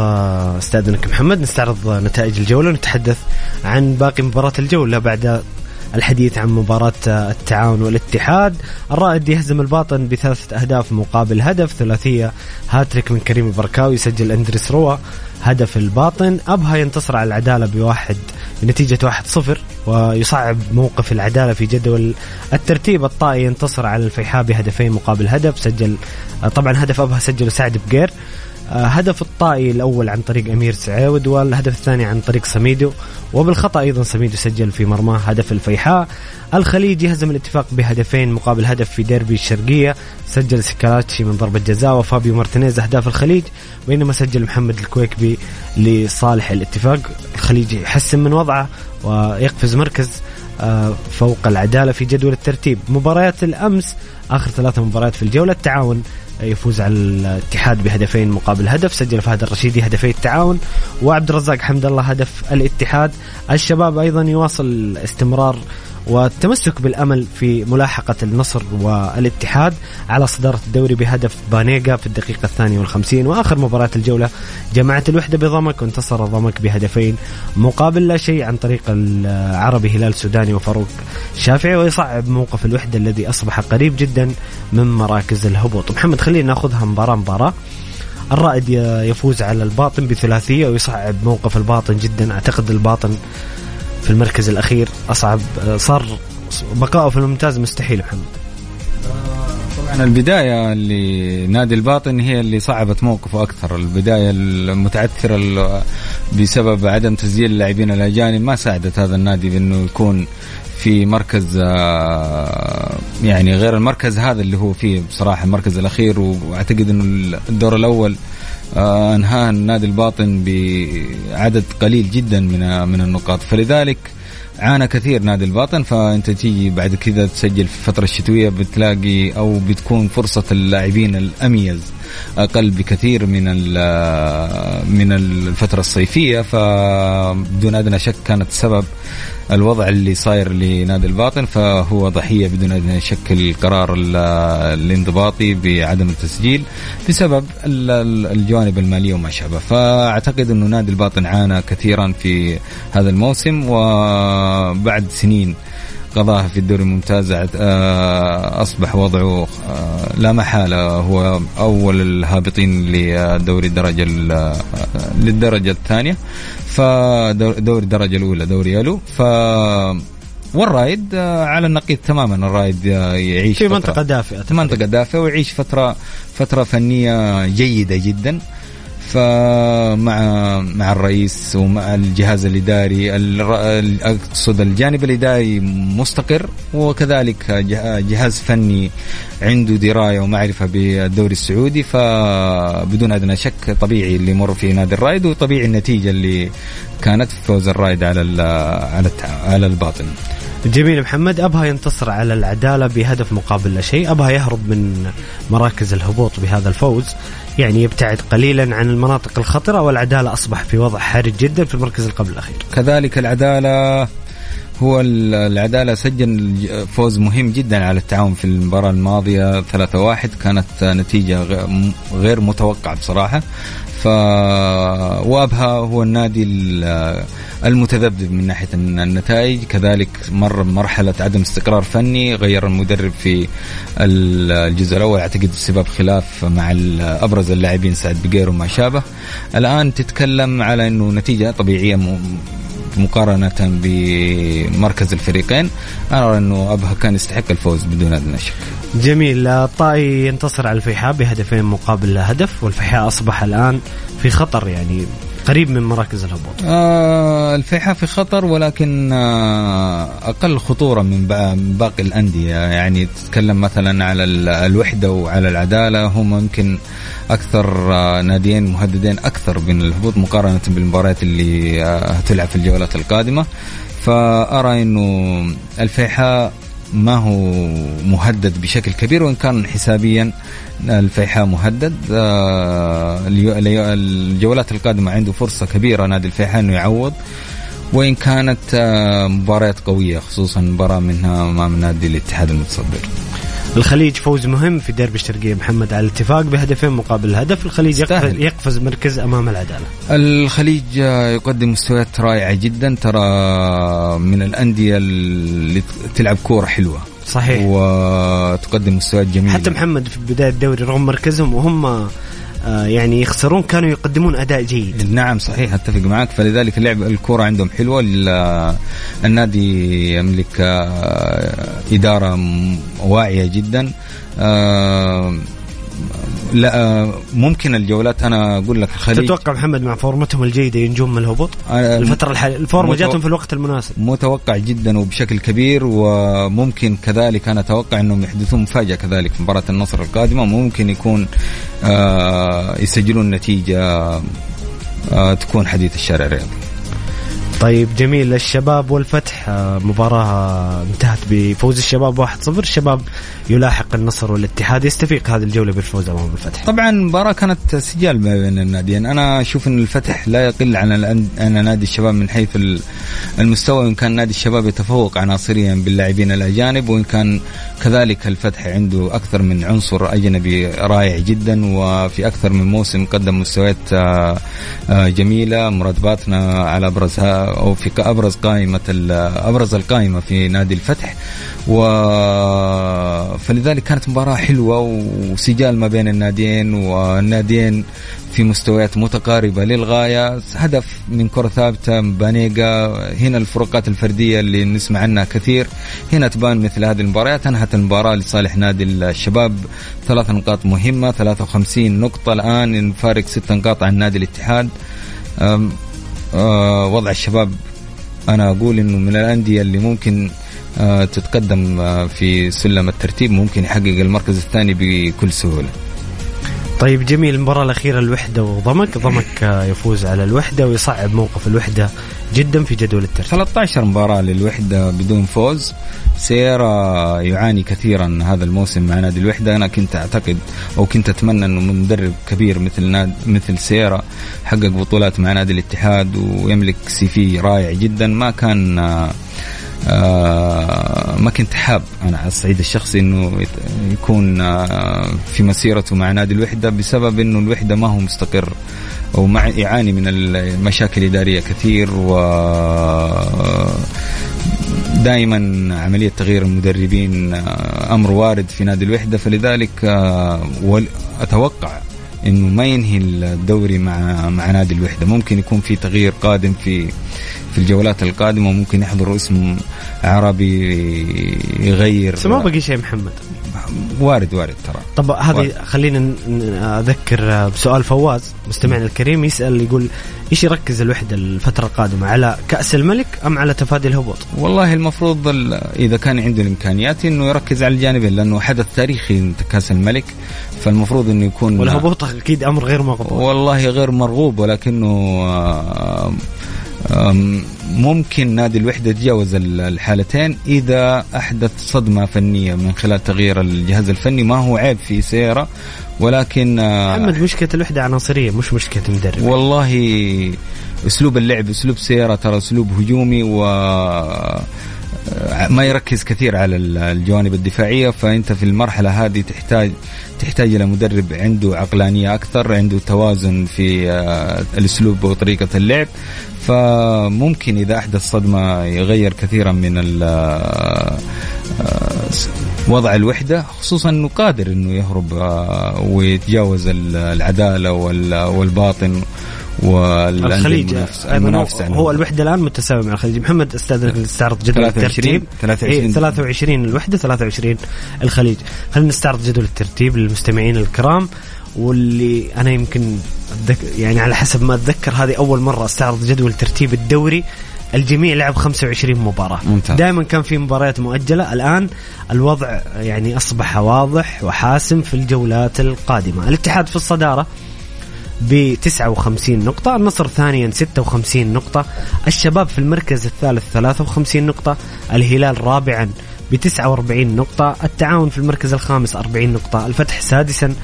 استاذنك محمد نستعرض نتائج الجولة ونتحدث عن باقي مباراة الجولة بعد الحديث عن مباراة التعاون والاتحاد. الرائد يهزم الباطن بثلاثة أهداف مقابل هدف ثلاثية هاتريك من كريم البركاوي يسجل أندريس روا هدف الباطن. أبها ينتصر على العدالة بواحد واحد صفر ويصعب موقف العدالة في جدول الترتيب. الطائي ينتصر على الفيحاء بهدفين مقابل هدف سجل طبعا هدف أبها سجله سعد بقير. هدف الطائي الأول عن طريق أمير سعيود والهدف الثاني عن طريق سميدو. وبالخطأ أيضا سميدو سجل في مرماه هدف الفيحاء. الخليج يهزم الاتفاق بهدفين مقابل هدف في ديربي الشرقية. سجل سكراتشي من ضربة جزاء وفابيو مارتينيز أهداف الخليج بينما سجل محمد الكويكبي لصالح الاتفاق. الخليج يحسن من وضعه ويقفز مركز آه، فوق العدالة في جدول الترتيب. مباريات الأمس آخر ثلاثة مباريات في الجولة التعاون يفوز على الاتحاد بهدفين مقابل هدف سجل فهد الرشيدي هدفي التعاون وعبد الرزاق حمد الله هدف الاتحاد. الشباب أيضا يواصل استمرار والتمسك بالأمل في ملاحقة النصر والاتحاد على صدارة الدوري بهدف بانيجا في الدقيقة الثانية والخمسين وآخر مباراة الجولة. جماعة الوحدة بضمك وانتصر ضمك بهدفين مقابل لا شيء عن طريق العربي هلال سوداني وفاروق شافعي ويصعب موقف الوحدة الذي أصبح قريب جدا من مراكز الهبوط. محمد خلينا ناخذها مباراة مباراة. الرائد يفوز على الباطن بثلاثية ويصعب موقف الباطن جدا. أعتقد الباطن في المركز الأخير أصعب صار بقائه في الممتاز مستحيل محمد. طبعا البداية لنادي الباطن هي اللي صعبت موقفه أكثر. البداية المتعثرة بسبب عدم تسجيل اللاعبين الأجانب ما ساعدت هذا النادي بأنه يكون في مركز آه، يعني غير المركز هذا اللي هو فيه بصراحة المركز الأخير. وأعتقد إنه الدور الأول انهى النادي الباطن بعدد قليل جدا من من النقاط. فلذلك عانى كثير نادي الباطن فأنت تيجي بعد كذا تسجل في الفترة الشتوية بتلاقي أو بتكون فرصة اللاعبين الأميز. أقل بكثير من من الفترة الصيفية فبدون أدنى شك كانت سبب الوضع اللي صاير لنادي الباطن فهو ضحية بدون أدنى شك القرار الانضباطي بعدم التسجيل بسبب الجوانب المالية وما شابه. فأعتقد إنه نادي الباطن عانى كثيرا في هذا الموسم وبعد سنين قضاها في الدوري الممتاز آه، أصبح وضعه آه، لا محالة. هو أول الهابطين لدوري الدرجة للدرجة الثانية. فدوري الدرجة الأولى دوري ألو ف والرايد على النقيض تماما. الرايد يعيش في منطقة دافئة. منطقة دافئة ويعيش فترة فترة فنية جيدة جدا. فمع مع الرئيس ومع الجهاز الإداري أقصد الجانب الإداري مستقر وكذلك جهاز فني عنده دراية ومعرفة بالدوري السعودي فبدون أدنى شك طبيعي اللي يمر في نادي الرايد وطبيعي النتيجة اللي كانت فوز الرايد على على على الباطن. جميل محمد أبها ينتصر على العدالة بهدف مقابل لا شيء. أبها يهرب من مراكز الهبوط بهذا الفوز. يعني يبتعد قليلا عن المناطق الخطرة والعدالة أصبح في وضع حرج جدا في المركز قبل الأخير. كذلك العدالة هو العدالة سجل فوز مهم جدا على التعاون في المباراة الماضية 3-1 كانت نتيجة غير متوقعة بصراحة. ف وأبها هو النادي المتذبذب من ناحية النتائج. كذلك مر بمرحلة عدم استقرار فني غير المدرب في الجزء الأول. أعتقد بسبب خلاف مع أبرز اللاعبين سعد بقير وما شابه. الآن تتكلم على إنه نتيجة طبيعية مقارنة بمركز الفريقين. أنا أرى أنه أبها كان يستحق الفوز بدون أدنى شك جميل. الطائي ينتصر على الفيحاء بهدفين مقابل هدف والفيحاء أصبح الآن في خطر يعني قريب من مراكز الهبوط. آه الفيحاء في خطر ولكن آه أقل خطورة من باقي الأندية. يعني تتكلم مثلا على الوحدة وعلى العدالة هم يمكن أكثر آه ناديين مهددين أكثر من الهبوط مقارنة بالمباريات اللي آه هتلعب في الجولات القادمة. فأرى أنه الفيحاء ما هو مهدد بشكل كبير وإن كان حسابيا الفيحاء مهدد آه، الجولات القادمة عنده فرصة كبيرة نادي الفيحاء إنه يعوض وإن كانت آه، مباريات قوية خصوصا مباراة منها أمام نادي الاتحاد المتصدر. الخليج فوز مهم في ديربي الشرقية محمد على الاتفاق بهدفين مقابل هدف. الخليج يقفز, يقفز مركز أمام العدالة. الخليج يقدم مستويات رائعة جدا. ترى من الأندية اللي تلعب كورة حلوة. صحيح. وتقدم مستويات جميلة. حتى محمد في بداية الدوري رغم مركزهم وهم يعني يخسرون كانوا يقدمون أداء جيد. نعم صحيح أتفق معك. فلذلك اللعب الكرة عندهم حلوة. النادي يملك آه، إدارة واعية جدا. آه، لا ممكن الجولات أنا أقول لك الخليج. تتوقع محمد مع فورمتهم الجيدة ينجون من الهبوط؟ الفترة الحاليه الفورمة متو... جاتهم في الوقت المناسب. متوقع جدا وبشكل كبير وممكن كذلك أنا أتوقع إنهم يحدثون مفاجأة كذلك في مباراة النصر القادمة. ممكن يكون آه يسجلون نتيجة آه تكون حديث الشارع الرياضي. طيب جميل. الشباب والفتح آه، مباراة انتهت بفوز الشباب 1-0 الشباب يلاحق النصر والاتحاد يستفيق هذه الجولة بالفوز أمام الفتح. طبعا المباراة كانت سجال بين الناديين أنا أشوف أن الفتح لا يقل عن عن نادي الشباب من حيث المستوى. وإن كان نادي الشباب يتفوق عناصريا باللاعبين الأجانب وإن كان كذلك الفتح عنده أكثر من عنصر أجنبي رائع جدا وفي أكثر من موسم قدم مستويات آه، آه، جميلة. مرتباتنا على أبرزها أو في أبرز قائمة أبرز القائمة في نادي الفتح. و فلذلك كانت مباراة حلوة وسجال ما بين الناديين والناديين في مستويات متقاربة. للغاية هدف من كرة ثابتة بانيجا. هنا الفروقات الفردية اللي نسمع عنها كثير. هنا تبان مثل هذه المباريات انهت المباراة لصالح نادي الشباب. ثلاث نقاط مهمة 53 نقطة. الآن فارق ست نقاط عن نادي الاتحاد. آه، وضع الشباب أنا أقول إنه من الأندية اللي ممكن آه، تتقدم آه، في سلم الترتيب ممكن يحقق المركز الثاني بكل سهولة. طيب جميل. المباراة الأخيرة الوحدة وضمك. ضمك يفوز على الوحدة ويصعب موقف الوحدة. جدا في جدول الترتيب. 13 مباراة للوحدة بدون فوز. سيرا يعاني كثيرا هذا الموسم مع نادي الوحدة. أنا كنت أعتقد أو كنت أتمنى أنه مدرب كبير مثل ناد مثل سيرا حقق بطولات مع نادي الاتحاد ويملك سي في رائع جدا. ما كان آه ما كنت حاب أنا على الصعيد الشخصي إنه يكون آه في مسيرته مع نادي الوحدة بسبب إنه الوحدة ما هو مستقر. ومع يعاني من المشاكل الإدارية كثير و دائما عملية تغيير المدربين آه، أمر وارد في نادي الوحدة. فلذلك آه، أتوقع إنه ما ينهي الدوري مع مع نادي الوحدة. ممكن يكون في تغيير قادم في في الجولات القادمة ممكن يحضر اسم عربي يغير. بس ما بقي شيء محمد؟ وارد وارد ترى طب هذه. خلينا أذكر بسؤال فواز مستمعنا الكريم يسأل يقول إيش يركز الوحدة الفترة القادمة على كأس الملك أم على تفادي الهبوط؟ والله المفروض ال- إذا كان عنده الإمكانيات إنه يركز على الجانبين لأنه حدث تاريخي كأس الملك فالمفروض إنه يكون والهبوط أكيد أمر غير مقبول والله غير مرغوب ولكنه آه، ممكن نادي الوحدة يتجاوز ال- الحالتين إذا أحدث صدمة فنية من خلال تغيير الجهاز الفني. ما هو عيب في سيرة ولكن آه، محمد مشكلة الوحدة عناصرية مش مشكلة مدرب والله أسلوب اللعب أسلوب سيارة ترى أسلوب هجومي و ما يركز كثير على ال- الجوانب الدفاعية فأنت في المرحلة هذه تحتاج تحتاج إلى مدرب عنده عقلانية أكثر عنده توازن في آه، الأسلوب وطريقة اللعب. فممكن إذا أحدث صدمة يغير كثيرا من آه، آه، وضع الوحدة خصوصا أنه قادر أنه يهرب ويتجاوز ال- العدالة وال- والباطن. والأندية الخليج المنافسة- هو, عنهم. هو الوحدة الآن متساوي مع الخليج. محمد استاذنك نستعرض جدول 23 الترتيب. 23 إيه 23 الوحدة 23 الخليج. خلينا نستعرض جدول الترتيب للمستمعين الكرام واللي أنا يمكن أتذكر يعني على حسب ما أتذكر هذه أول مرة أستعرض جدول ترتيب الدوري. الجميع لعب 25 مباراة. ممتاز. دائما كان في مباريات مؤجلة. الآن الوضع يعني أصبح واضح وحاسم في الجولات القادمة. الاتحاد في الصدارة ب 59 نقطة النصر ثانيا 56 نقطة الشباب في المركز الثالث 53 نقطة الهلال رابعا ب 49 نقطة التعاون في المركز الخامس 40 نقطة الفتح سادسا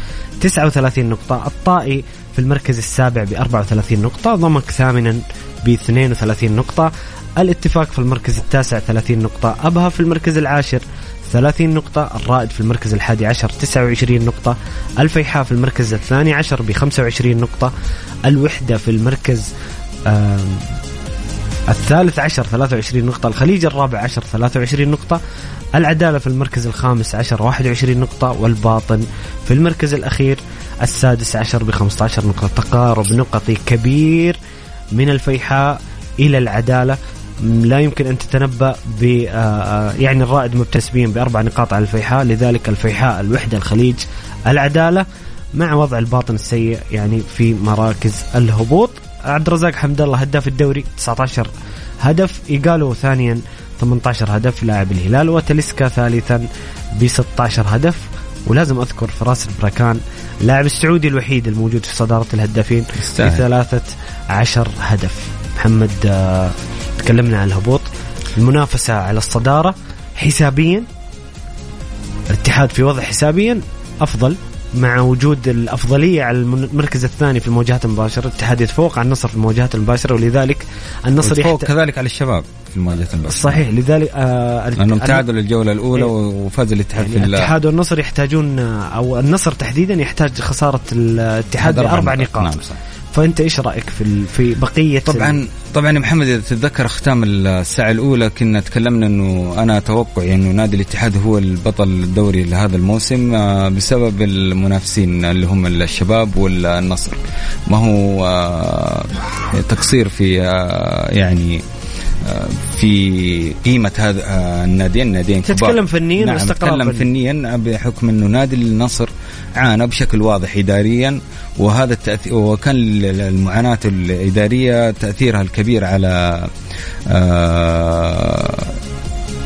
39 نقطة الطائي في المركز السابع ب 34 نقطة ضمك ثامنا ب 32 نقطة الاتفاق في المركز التاسع 30 نقطة أبها في المركز العاشر 30 نقطة الرائد في المركز الحادي عشر 29 نقطة الفيحاء في المركز الثاني عشر ب 25 نقطة الوحدة في المركز الثالث عشر 23 نقطة الخليج الرابع عشر 23 نقطة العدالة في المركز الخامس عشر 21 نقطة والباطن في المركز الأخير السادس عشر ب 15 نقطة. تقارب نقطي كبير من الفيحاء إلى العدالة. لا يمكن أن تتنبأ ب آه، آه، يعني الرائد مبتسمين بأربع نقاط على الفيحاء لذلك الفيحاء الوحدة الخليج العدالة مع وضع الباطن السيء يعني في مراكز الهبوط. عبد الرزاق حمد الله هداف الدوري 19 هدف. ايجالو ثانيا 18 هدف. لاعب الهلال وتلسكا ثالثا ب 16 هدف. ولازم أذكر فراس البراكان لاعب السعودي الوحيد الموجود في صدارة الهدافين. بثلاثة عشر هدف. محمد آه، تكلمنا عن الهبوط المنافسة على الصدارة حسابيا الاتحاد في وضع حسابيا أفضل مع وجود الأفضلية على الم- المركز الثاني في المواجهات المباشرة الاتحاد يتفوق على النصر في المواجهات المباشرة ولذلك النصر فوق يحت... كذلك على الشباب في المواجهات المباشرة صحيح لذلك آه لأنهم الت- تعادلوا الجولة الأولى إيه. وفاز الاتحاد في يعني ال- الاتحاد والنصر يحتاجون آه، أو النصر تحديدا يحتاج خسارة الاتحاد هذا بأربع أربع نقاط نعم صح. فأنت إيش رأيك في في بقية طبعا طبعا يا محمد إذا تتذكر ختام الساعة الأولى كنا تكلمنا إنه أنا توقعي إنه نادي الاتحاد هو البطل الدوري لهذا الموسم آه، بسبب المنافسين اللي هم الشباب والنصر. ما هو آه، تقصير في آه، يعني في قيمة هذا الناديين الناديين كبار. تتكلم فنيا نعم تتكلم فني. فنيا بحكم أنه نادي النصر عانى بشكل واضح اداريا وهذا التأثير وكان المعاناة الإدارية تأثيرها الكبير على آه،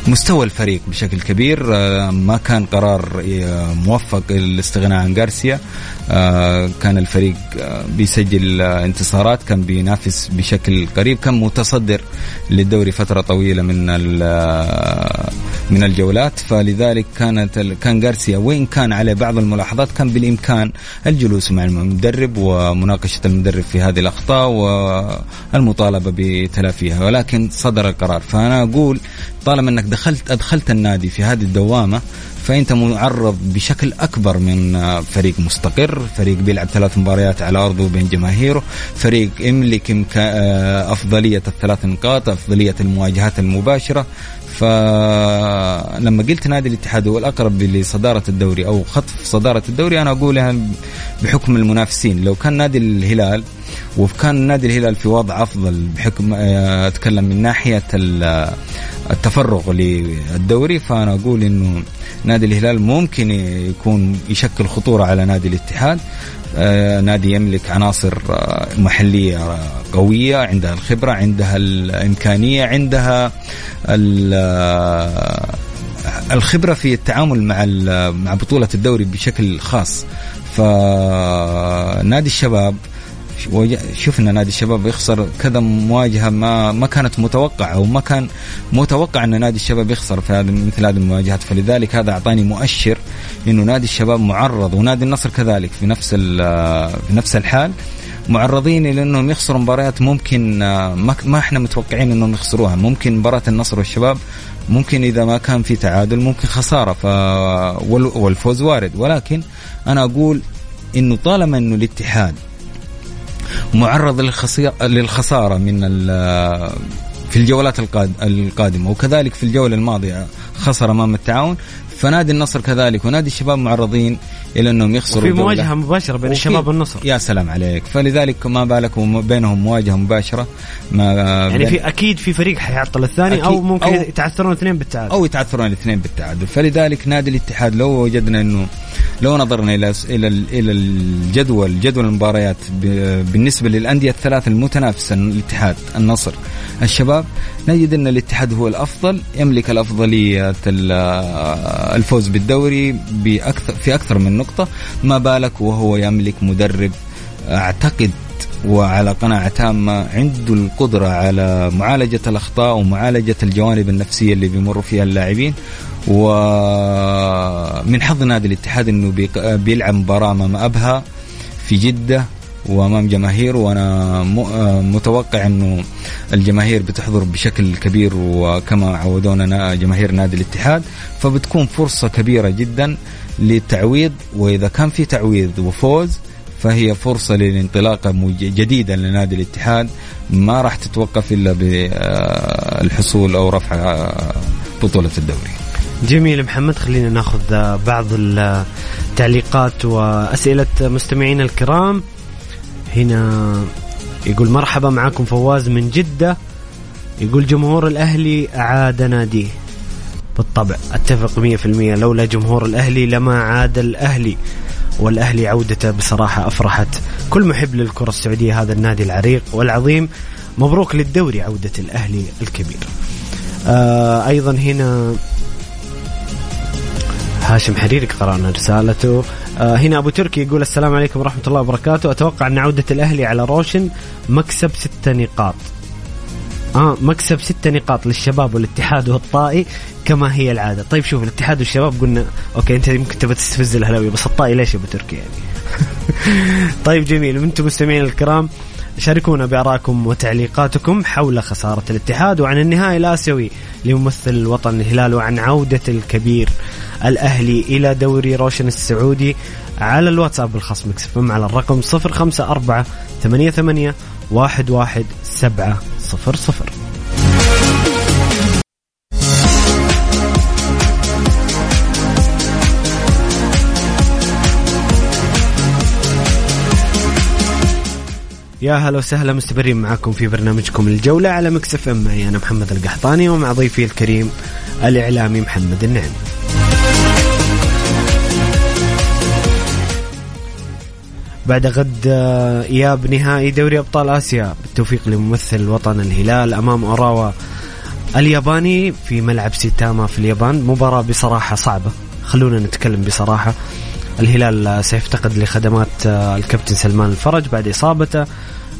مستوى الفريق بشكل كبير آه، ما كان قرار آه، موفق الاستغناء عن غارسيا. آه، كان الفريق بيسجل انتصارات كان بينافس بشكل قريب كان متصدر للدوري فترة طويلة من من الجولات. فلذلك كانت كان غارسيا وين كان عليه بعض الملاحظات كان بالإمكان الجلوس مع المدرب ومناقشة المدرب في هذه الأخطاء والمطالبة بتلافيها ولكن صدر القرار. فأنا أقول طالما انك دخلت أدخلت النادي في هذه الدوامة فأنت معرض بشكل أكبر من آه، فريق مستقر، فريق بيلعب ثلاث مباريات على أرضه بين جماهيره، فريق يملك آه، أفضلية الثلاث نقاط، أفضلية المواجهات المباشرة، فلما قلت نادي الاتحاد هو الأقرب لصدارة الدوري أو خطف صدارة الدوري أنا أقولها بحكم المنافسين. لو كان نادي الهلال وكان نادي الهلال في وضع أفضل بحكم آه، أتكلم من ناحية التفرغ للدوري فأنا أقول إنه نادي الهلال ممكن يكون يشكل خطورة على نادي الاتحاد. آه، نادي يملك عناصر آه، محلية قوية عندها الخبرة عندها الإمكانية عندها الخبرة في التعامل مع مع بطولة الدوري بشكل خاص. فنادي الشباب شفنا نادي الشباب يخسر كذا مواجهة ما ما كانت متوقعة أو ما كان متوقع أن نادي الشباب يخسر في هذه مثل هذه المواجهات. فلذلك هذا أعطاني مؤشر إنه نادي الشباب معرض ونادي النصر كذلك في نفس في نفس الحال معرضين لأنهم يخسروا مباريات ممكن ما إحنا متوقعين إنهم يخسروها. ممكن مباراة النصر والشباب ممكن إذا ما كان في تعادل ممكن خسارة. ف والفوز وارد. ولكن أنا أقول إنه طالما إنه الاتحاد معرض للخسارة من في الجولات القادمة. وكذلك في الجولة الماضية خسر أمام التعاون فنادي النصر كذلك ونادي الشباب معرضين إلى أنهم يخسروا في مواجهة مباشرة بين الشباب والنصر. يا سلام عليك. فلذلك ما بالك بينهم مواجهة مباشرة ما يعني في أكيد في فريق حيعطل الثاني أو ممكن أو يتعثرون الاثنين بالتعادل. أو يتعثرون الاثنين بالتعادل. فلذلك نادي الاتحاد لو وجدنا انه لو نظرنا إلى إلى إلى الجدول جدول المباريات بالنسبة للأندية الثلاث المتنافسة الاتحاد النصر الشباب نجد إن الاتحاد هو الأفضل يملك الأفضلية الفوز بالدوري باكثر في أكثر من نقطة. ما بالك وهو يملك مدرب أعتقد وعلى قناعة تامة عنده القدرة على معالجة الأخطاء ومعالجة الجوانب النفسية اللي بيمروا فيها اللاعبين. ومن حظ نادي الاتحاد إنه بيلعب مباراة أمام أبها في جدة. وأمام جماهير وأنا متوقع إنه الجماهير بتحضر بشكل كبير وكما عودونا جماهير نادي الاتحاد فبتكون فرصة كبيرة جدا للتعويض وإذا كان في تعويض وفوز فهي فرصة للانطلاقه جديده لنادي الاتحاد ما راح تتوقف إلا بالحصول أو رفع بطولة الدوري. جميل محمد خلينا ناخذ بعض التعليقات وأسئلة مستمعينا الكرام هنا يقول مرحبا معكم فواز من جدة. يقول جمهور الأهلي اعاد ناديه. بالطبع أتفق 100% لولا جمهور الأهلي لما عاد الأهلي والأهلي عودته بصراحة أفرحت. كل محب للكرة السعودية هذا النادي العريق والعظيم. مبروك للدوري عودة الأهلي الكبير. آه أيضا هنا هاشم حريرك قرأنا رسالته. هنا أبو تركي يقول السلام عليكم ورحمة الله وبركاته. أتوقع أن عودة الأهلي على روشن مكسب ست نقاط. آه مكسب ست نقاط للشباب والاتحاد والطائي كما هي العادة. طيب شوف الاتحاد والشباب قلنا أوكي أنت ممكن تبغى تستفز الهلاوي بس الطائي ليش يا أبو تركي يعني؟ طيب جميل وأنتم مستمعين الكرام شاركونا بارائكم وتعليقاتكم حول خسارة الاتحاد وعن النهائي الآسيوي لممثل الوطن الهلال وعن عودة الكبير الأهلي إلى دوري روشن السعودي على الواتساب الخاص مكس اف ام على الرقم 054 88 11700 يا هلا وسهلا مستمرين معكم في برنامجكم الجولة على مكس اف ام. معي أنا محمد القحطاني ومع ضيفي الكريم الإعلامي محمد النعمي بعد غد آه، إياب نهائي دوري أبطال آسيا بالتوفيق لممثل الوطن الهلال أمام أوراوا الياباني في ملعب سيتاما في اليابان. مباراة بصراحة صعبة خلونا نتكلم بصراحة. الهلال سيفتقد لخدمات آه، الكابتن سلمان الفرج بعد إصابته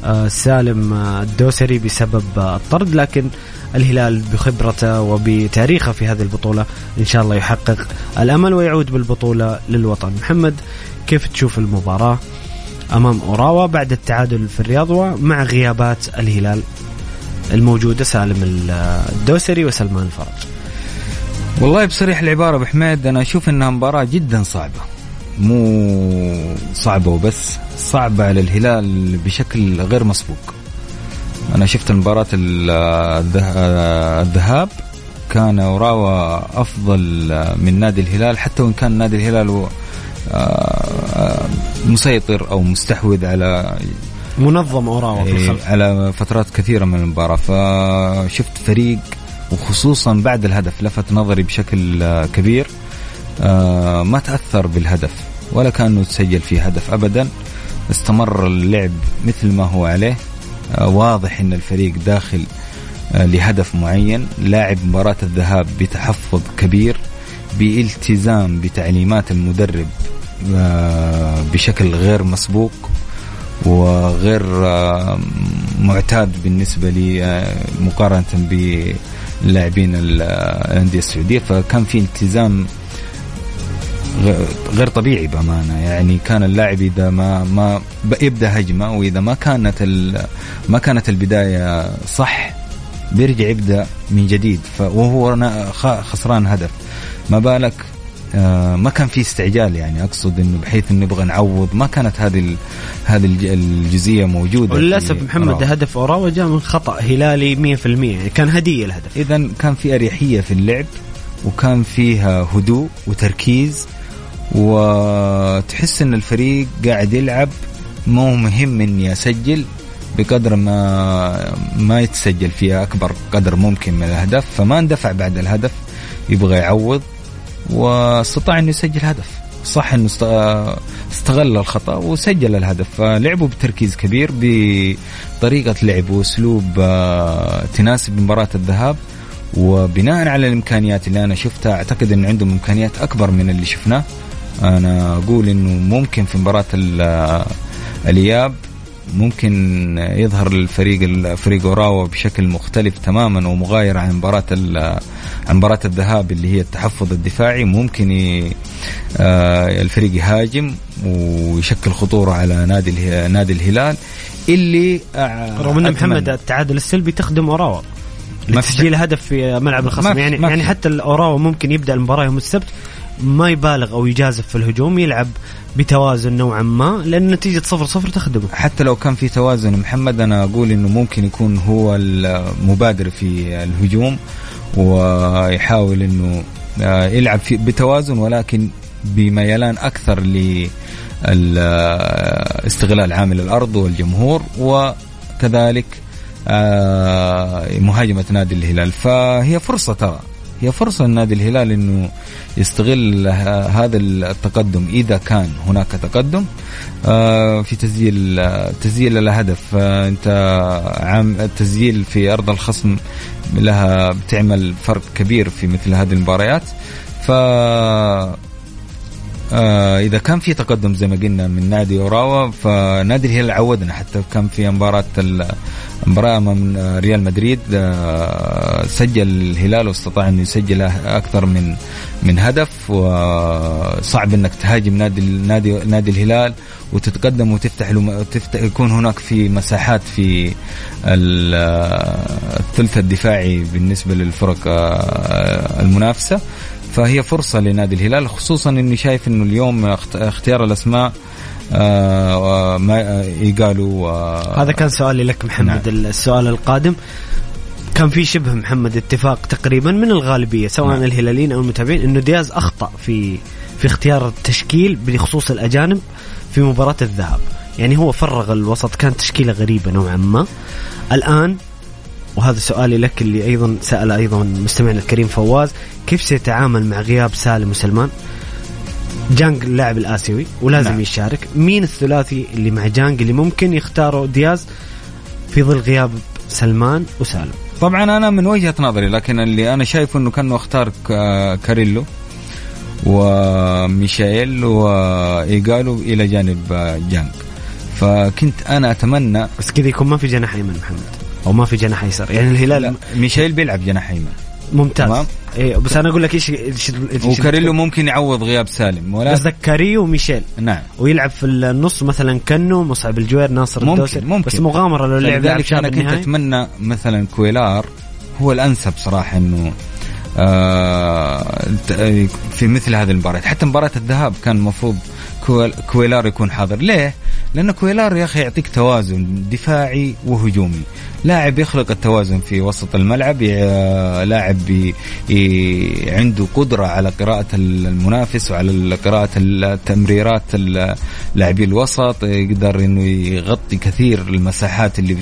آه، سالم الدوسري بسبب الطرد. لكن الهلال بخبرته وبتاريخه في هذه البطولة إن شاء الله يحقق الأمل ويعود بالبطولة للوطن. محمد كيف تشوف المباراة أمام أوراوا بعد التعادل في الرياض ومع غيابات الهلال الموجودة سالم الدوسري وسلمان الفرج؟ والله بصريح العبارة بحميد أنا أشوف أنها مباراة جدا صعبة. مو صعبة وبس صعبة على الهلال بشكل غير مسبوق. أنا شفت مباراة الذهاب كان اوراوا أفضل من نادي الهلال حتى وإن كان نادي الهلال هو آه، مسيطر أو مستحوذ على منظم اوراوا في إيه، الخلف على فترات كثيرة من المباراة. فشفت فريق وخصوصا بعد الهدف لفت نظري بشكل آه، كبير. آه، ما تأثر بالهدف ولا كأنه تسجل فيه هدف ابدا. استمر اللعب مثل ما هو عليه. آه، واضح إن الفريق داخل آه، لهدف معين. لاعب مباراة الذهاب بتحفظ كبير بالتزام بتعليمات المدرب آه، بشكل غير مسبوق وغير آه، معتاد بالنسبة لي آه، مقارنة بلاعبين ال- آه، الأندية السعودية. فكان في التزام غير طبيعي بأمانة. يعني كان اللاعب إذا ما ما يبدأ هجمة وإذا ما كانت ما كانت البداية صح بيرجع يبدأ من جديد. وهو خسران هدف. ما بالك؟ آه، ما كان في استعجال يعني. أقصد إنه بحيث إنه نبغى نعوض. ما كانت هذه هذه الج- الجزئية موجودة وللأسف محمد أوراوا. هدف أوراوا جاء من خطأ هلالي 100% يعني كان هدية الهدف. اذا كان في أريحية في اللعب وكان فيها هدوء وتركيز وتحس إن الفريق قاعد يلعب مو مهم إني أسجل بقدر ما ما يتسجل فيها أكبر قدر ممكن من الأهداف فما اندفع بعد الهدف يبغى يعوض واستطاع إنه يسجل هدف. صح إنه است- استغل الخطأ وسجل الهدف. فلعبوا بتركيز كبير بطريقة لعب وأسلوب آه، تناسب مباراة الذهاب. وبناء على الإمكانيات اللي أنا شفتها أعتقد انه عندهم إمكانيات أكبر من اللي شفناه. أنا أقول إنه ممكن في مباراة ال- الإياب ممكن يظهر الفريق الفريق أوراوا بشكل مختلف تماما ومغاير عن مباراة عن مباراة الذهاب اللي هي التحفظ الدفاعي. ممكن ي- آه، الفريق يهاجم ويشكل خطورة على نادي اله- نادي الهلال اللي آه، رغم ان محمد التعادل السلبي تخدم أوراوا لتسجيل هدف في ملعب الخصم. يعني يعني. حتى الأوراوا ممكن يبدأ المباراة يوم السبت. ما يبالغ أو يجازف في الهجوم يلعب بتوازن نوعا ما لأن نتيجة صفر صفر تخدمه. حتى لو كان في توازن محمد أنا أقول إنه ممكن يكون هو المبادر في الهجوم ويحاول إنه آه، يلعب في بتوازن ولكن بميلان أكثر ل استغلال عامل الأرض والجمهور وكذلك آه، مهاجمة نادي الهلال. فهي فرصة ترى. هي فرصة لنادي الهلال إنه يستغل هذا التقدم إذا كان هناك تقدم آه، في تسجيل آه، تسجيل الهدف آه، أنت عام التسجيل في أرض الخصم لها بتعمل فرق كبير في مثل هذه المباريات. ف آه إذا كان في تقدم زي ما قلنا من نادي أوراوا فنادي الهلال عودنا حتى كان في مباراة ال- مباراة أمام ريال مدريد آه سجل الهلال واستطاع انه يسجل أكثر من من هدف وصعب إنك تهاجم نادي نادي نادي الهلال وتتقدم وتفتح له تفتح يكون هناك في مساحات في ال- الثلث الدفاعي بالنسبة للفرق آه، المنافسة. فهي فرصة لنادي الهلال خصوصا إني شايف إنه اليوم اخت- اختيار الأسماء آه ما آه، يقالوا آه هذا كان سؤالي لك محمد نعم. السؤال القادم كان في شبه محمد اتفاق تقريبا من الغالبية سواء نعم. الهلاليين أو المتابعين إنه دياز أخطأ في في اختيار التشكيل بخصوص الأجانب في مباراة الذهاب يعني هو فرغ الوسط كانت تشكيله غريبة نوعا ما الآن وهذا سؤالي لك اللي أيضا سأل أيضا مستمعنا الكريم فواز كيف سيتعامل مع غياب سالم وسلمان؟ جانج اللاعب الآسيوي ولازم نعم. يشارك. مين الثلاثي اللي مع جانج اللي ممكن يختاروا دياز في ظل غياب سلمان وسالم؟ طبعا أنا من وجهة نظري لكن اللي أنا شايفه إنه كأنه أختار كاريلو وميشيل وإيجالو إلى جانب جانج. فكنت أنا أتمنى بس كذا يكون ما في جناح ايمن محمد. أو ما في جناح ايسر يعني الهلال لا. ميشيل بيلعب جناح أيمن. ممتاز. تمام. إيه بس أنا أقول لك إيش إيش وكاريلو ممكن يعوض غياب سالم ولا؟ قصدك كاريو وميشيل. نعم. ويلعب في النص مثلا كنو مصعب الجوير ناصر ممكن- الدوسري. ممكن. بس مغامرة لو لعب شاب أنا كنت أتمنى مثلا كويلار. هو الأنسب صراحة إنه آه في مثل هذه المباريات حتى مباراة الذهاب كان المفروض كويل- كويلار يكون حاضر. ليه؟ لأن كويلار يا أخي يعطيك توازن دفاعي وهجومي. لاعب يخلق التوازن في وسط الملعب لاعب عنده قدرة على قراءة المنافس وعلى قراءة التمريرات لاعبي الوسط يقدر إنه يغطي كثير المساحات اللي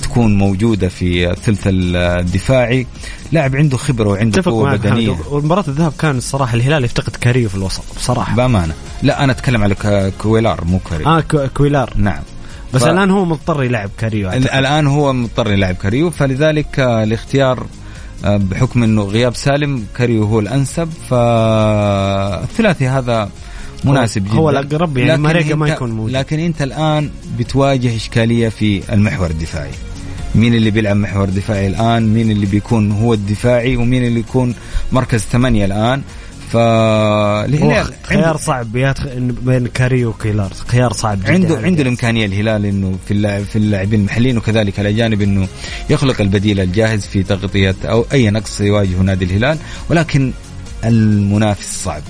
بتكون موجودة في الثلث الدفاعي. لاعب عنده خبرة وعنده قوة بدنية. ومباراة الذهاب كان الصراحة الهلال يفتقد كاريو في الوسط بصراحة. بأمانة. لا أنا أتكلم على كويلار مو كاريو. آه كويلار. نعم. بس ف... الآن هو مضطر يلعب كاريو أعتقد. الآن هو مضطر يلعب كاريو فلذلك آه، الاختيار آه، بحكم إنه غياب سالم كاريو هو الأنسب فالثلاثي هذا مناسب جدا. هو الأقرب يعني ماريجا ما يكون موجود. لكن أنت الآن بتواجه إشكالية في المحور الدفاعي. مين اللي بيلعب محور دفاعي الآن؟ مين اللي بيكون هو الدفاعي؟ ومين اللي يكون مركز ثمانية الآن؟ فالهلال خيار صعب بين كاري وكيلار خيار صعب جدا عنده عنده الامكانيه الهلال إنه في اللاعب في اللاعبين المحليين وكذلك الاجانب إنه يخلق البديل الجاهز في تغطية أو أي نقص يواجهه نادي الهلال ولكن المنافس صعب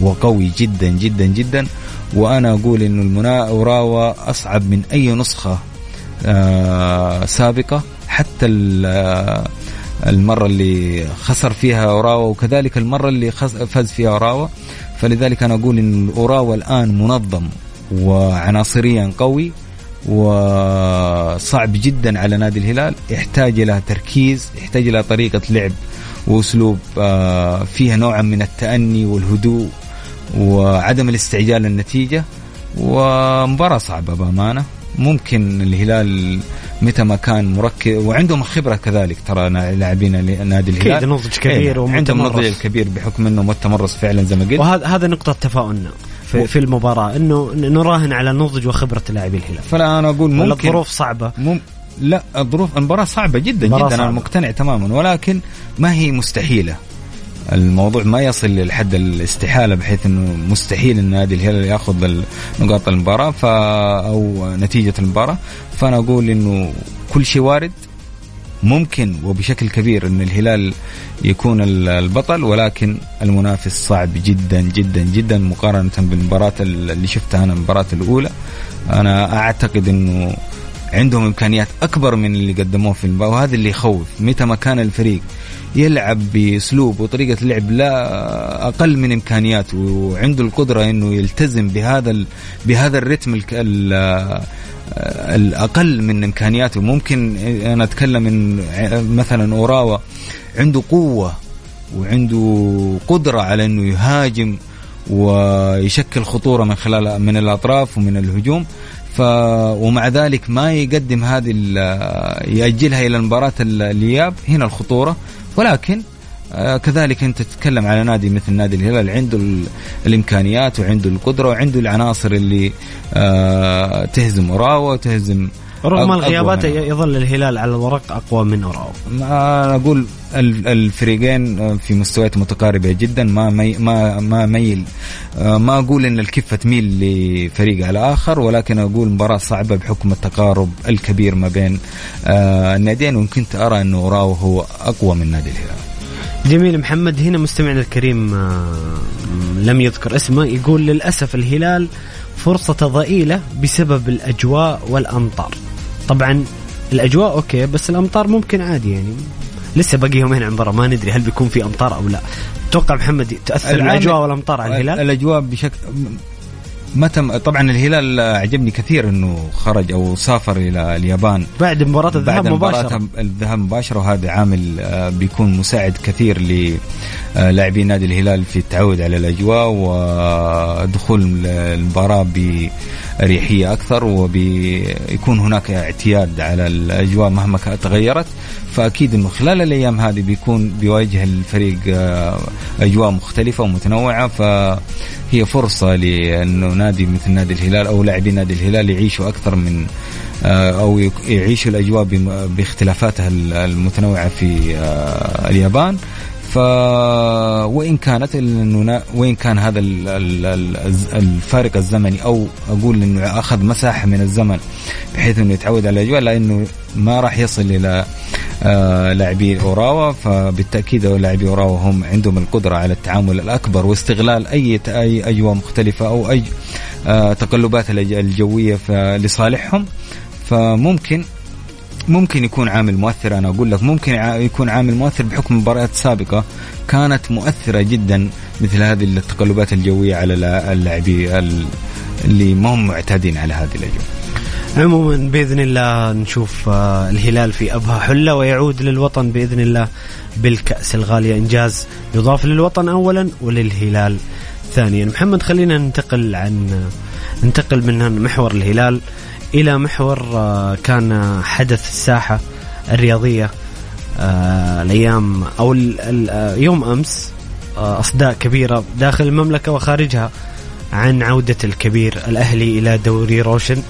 وقوي جدا جدا جدا. وأنا أقول إنه المنا اوراوا أصعب من أي نسخة آه سابقة حتى المرة اللي خسر فيها أوراوا وكذلك المرة اللي فاز فيها أوراوا. فلذلك أنا أقول أن أوراوا الآن منظم وعناصريا قوي وصعب جدا على نادي الهلال. يحتاج إلى تركيز يحتاج إلى طريقة لعب وأسلوب آه، فيها نوعا من التأني والهدوء وعدم الاستعجال للنتيجة. ومباراة صعبة بأمانة. ممكن الهلال متى ما كان مركز وعندهم خبرة كذلك ترى لاعبين نادي الهلال. أكيد نضج كبير إيه عندهم نضج كبير بحكم إنه متمرس فعلا زي ما قلت. وهذا هذا نقطة تفاؤلنا في, في المباراة إنه نراهن على نضج وخبرة لاعبي الهلال. فلا أنا أقول ممكن الظروف صعبة. مم لا الظروف المباراة صعبة جدا جدا صعبة. أنا مقتنع تماما ولكن ما هي مستحيلة. الموضوع ما يصل لحد الاستحالة بحيث إنه مستحيل إن نادي الهلال يأخذ نقاط المباراة ف أو نتيجة المباراة. فأنا أقول إنه كل شيء وارد ممكن وبشكل كبير إن الهلال يكون البطل ولكن المنافس صعب جدا جدا جدا مقارنة بالمباراة اللي شفتها أنا المباراة الأولى. أنا أعتقد إنه عندهم إمكانيات أكبر من اللي قدموه في المباراة وهذا اللي يخوف. متى ما كان الفريق يلعب بأسلوب وطريقة لعب لا أقل من امكانياته وعنده القدرة إنه يلتزم بهذا بهذا الرتم الأقل من إمكانياته. ممكن أنا أتكلم من مثلا أوراوا عنده قوة وعنده قدرة على إنه يهاجم ويشكل خطورة من خلال من الأطراف ومن الهجوم. ف ومع ذلك ما يقدم هذه يأجلها إلى مباراة الإياب. هنا الخطورة. ولكن آه كذلك أنت تتكلم على نادي مثل نادي الهلال. عنده الإمكانيات وعنده القدرة وعنده العناصر اللي آه تهزم أوراوا وتهزم رغم الغيابات يظل الهلال على الورق أقوى من اوراوا ما أقول الفريقين في مستويات متقاربة جدا ما مي ما ما ميل ما أقول إن الكفة تميل لفريق على آخر ولكن أقول مباراة صعبة بحكم التقارب الكبير ما بين آه، الناديين وكنت أرى إنه اوراوا هو أقوى من نادي الهلال. جميل. محمد هنا مستمعنا الكريم آه، لم يذكر اسمه يقول للأسف الهلال فرصة ضئيلة بسبب الأجواء والأمطار. طبعا الأجواء أوكي بس الأمطار ممكن عادي يعني. لسه باقي يومين عن برا ما ندري هل بيكون في أمطار أو لا. توقع محمد تأثر الأجواء والأمطار على الهلال؟ الأجواء بشكل متى طبعا الهلال عجبني كثير إنه خرج أو سافر إلى اليابان. بعد مباراة الذهاب مباشرة. بعد الذهاب مباشرة وهذا عامل آه، بيكون مساعد كثير للاعبين نادي الهلال في التعود على الأجواء ودخول المباراة باريحية أكثر وبيكون هناك اعتياد على الأجواء مهما تغيرت. فأكيد إنه خلال الأيام هذه بيكون بيواجه الفريق آه، أجواء مختلفة ومتنوعة. فهي فرصة لأنه نادي مثل نادي الهلال أو لاعبين نادي الهلال يعيشوا أكثر من آه، أو يعيشوا الأجواء باختلافاتها المتنوعة في آه، اليابان. ف وإن كانت وإن كان هذا الفارق الزمني أو أقول إنه أخذ مساحه من الزمن بحيث إنه يتعود على الأجواء لأنه ما راح يصل إلى آه لاعبي أوراوا فبالتأكيد لاعبي أوراوا هم عندهم القدرة على التعامل الأكبر واستغلال أي أي أجواء مختلفة أو أي آه تقلبات الجوية لصالحهم. فممكن ممكن يكون عامل مؤثر أنا أقول لك ممكن يكون عامل مؤثر بحكم مباريات سابقة كانت مؤثرة جدا مثل هذه التقلبات الجوية على اللاعبين اللي ما هم معتادين على هذه الأجواء. عموما بإذن الله نشوف آه، الهلال في أبها حلة ويعود للوطن بإذن الله بالكأس الغاليه إنجاز يضاف للوطن اولا وللهلال ثانيا محمد خلينا ننتقل عن ننتقل من محور الهلال إلى محور آه، كان حدث الساحة الرياضية آه، الأيام أو يوم أمس أصداء كبيرة داخل المملكة وخارجها عن عودة الكبير الأهلي إلى دوري روشن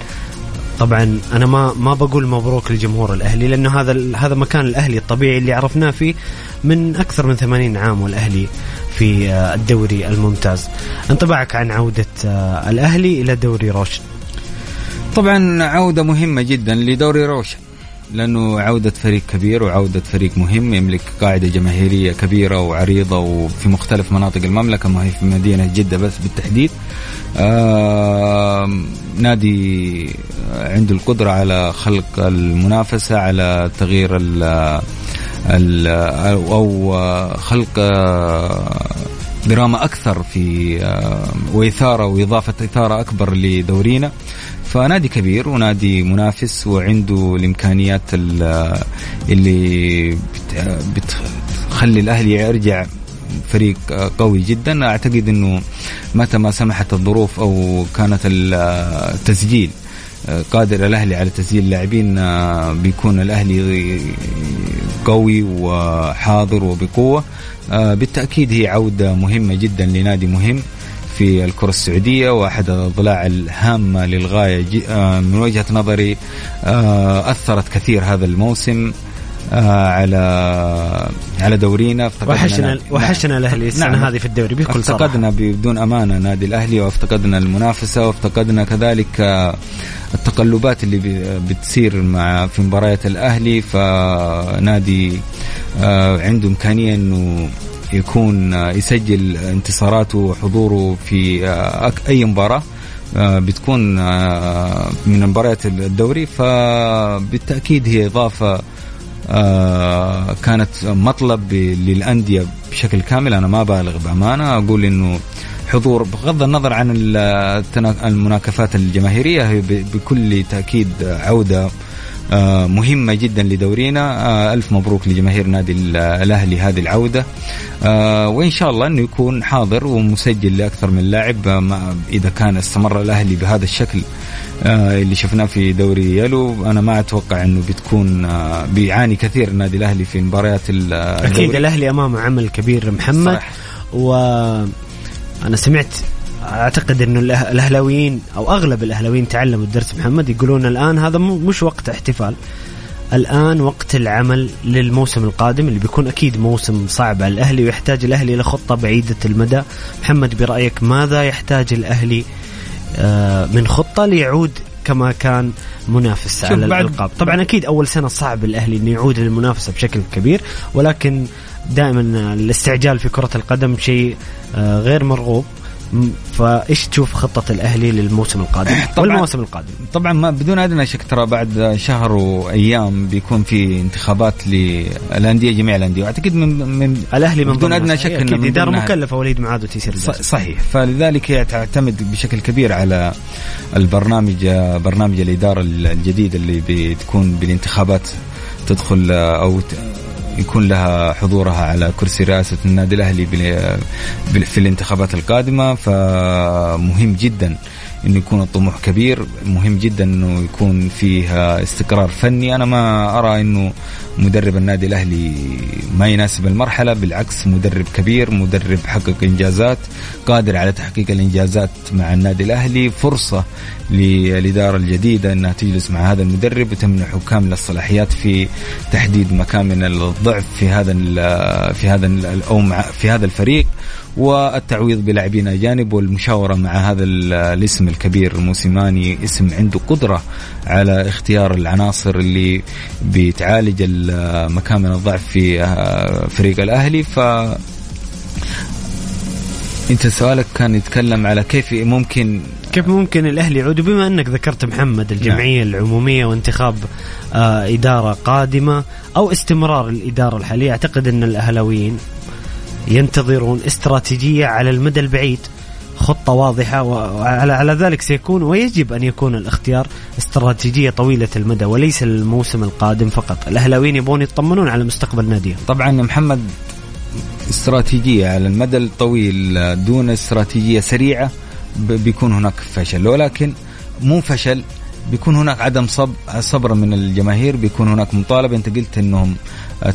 طبعا أنا ما ما بقول مبروك للجمهور الأهلي لأنه هذا هذا مكان الأهلي الطبيعي اللي عرفناه فيه من أكثر من 80 عام والأهلي في آه، الدوري الممتاز. انطباعك عن عودة آه، الأهلي إلى دوري روشن؟ طبعا عودة مهمة جدا لدوري روشن لأنه عودة فريق كبير وعودة فريق مهم يملك قاعدة جماهيرية كبيرة وعريضة وفي مختلف مناطق المملكة ما هي في مدينة جدة بس بالتحديد. آه نادي عنده القدرة على خلق المنافسة على تغيير ال ال أو خلق دراما أكثر في وإثارة وإضافة إثارة أكبر لدورينا. فنادي كبير ونادي منافس وعنده الإمكانيات اللي بتخلي الأهلي يرجع فريق قوي جدا. أعتقد إنه متى ما سمحت الظروف أو كانت التسجيل قادر الأهلي على تسجيل لاعبين بيكون الأهلي قوي وحاضر وبقوة. بالتأكيد هي عودة مهمة جدا لنادي مهم. في الكرة السعودية واحد الأضلاع الهامة للغاية. آه، من وجهة نظري آه، أثرت كثير هذا الموسم آه، على على دورينا. وحشنا وحشنا الأهلي السنة نعم. هذه في الدوري بكل افتقدنا بدون أمانة نادي الأهلي وافتقدنا المنافسة وافتقدنا كذلك التقلبات اللي بتصير مع في مباريات الأهلي. فنادي عنده إمكانية إنه يكون يسجل انتصاراته وحضوره في أي مباراة آه، بتكون آه، من مباريات الدوري. فبالتأكيد هي إضافة آه، كانت مطلب للأندية بشكل كامل. أنا ما بالغ بأمانة أقول إنه حضور بغض النظر عن المناكفات الجماهيرية هي بكل تأكيد عودة آه، مهمة جدا لدورينا. آه، ألف مبروك لجماهير نادي الأهلي هذه العودة. آه، وإن شاء الله أنه يكون حاضر ومسجل لأكثر من لاعب إذا كان استمر الأهلي بهذا الشكل اللي شفناه في دوري يلو. أنا ما أتوقع إنه بتكون بيعاني كثير النادي الأهلي في مباريات الدوري أكيد الأهلي أمامه عمل كبير محمد. صح. و أنا سمعت أعتقد إنه الأهلاويين أو أغلب الأهلاويين تعلموا الدرس محمد يقولون الآن هذا مش وقت احتفال. الآن وقت العمل للموسم القادم اللي بيكون أكيد موسم صعب على الأهلي ويحتاج الأهلي إلى خطة بعيدة المدى. محمد برأيك ماذا يحتاج الأهلي آه، من خطة ليعود كما كان منافس على الألقاب؟ طبعا أكيد أول سنة صعب الأهلي إنه يعود للمنافسة بشكل كبير ولكن دائما الاستعجال في كرة القدم شيء آه، غير مرغوب. فايش تشوف خطة الأهلي للموسم القادم؟ والموسم القادم. طبعا ما بدون أدنى شك ترى بعد شهر وأيام بيكون في انتخابات للأندية جميع الأندية. وأعتقد من من الأهلي من بدون أدنى شك إنه إدارة مكلفة وليد معاد وتيسير صحيح. فلذلك هي تعتمد بشكل كبير على البرنامج برنامج الإدارة الجديد اللي بتكون بالانتخابات تدخل أو يكون لها حضورها على كرسي رئاسة النادي الأهلي في الانتخابات القادمة فمهم جدا. إنه يكون الطموح كبير. مهم جدا إنه يكون فيها استقرار فني. أنا ما أرى إنه مدرب النادي الأهلي ما يناسب المرحلة. بالعكس مدرب كبير مدرب حقق إنجازات قادر على تحقيق الإنجازات مع النادي الأهلي. فرصة للإدارة الجديدة إنها تجلس مع هذا المدرب وتمنحه كامل الصلاحيات في تحديد مكامن الضعف في هذا في هذا أو في هذا الفريق. والتعويض بلاعبين أجانب والمشاورة مع هذا الاسم الكبير موسيماني اسم عنده قدرة على اختيار العناصر اللي بتعالج مكامن الضعف في آه، فريق الأهلي ف أنت سؤالك كان يتكلم على كيف ممكن كيف ممكن الأهلي يعود بما أنك ذكرت محمد الجمعية نعم. العمومية وانتخاب آه إدارة قادمة أو استمرار الإدارة الحالية أعتقد أن الأهلاويين ينتظرون استراتيجية على المدى البعيد. خطة واضحة وعلى على ذلك سيكون ويجب أن يكون الاختيار استراتيجية طويلة المدى وليس الموسم القادم فقط. الأهلاويين يبغون يطمنون على مستقبل ناديهم طبعا محمد استراتيجية على المدى الطويل دون استراتيجية سريعة بيكون هناك فشل ولكن مو فشل بيكون هناك عدم صب صبر من الجماهير بيكون هناك مطالبة. أنت قلت إنهم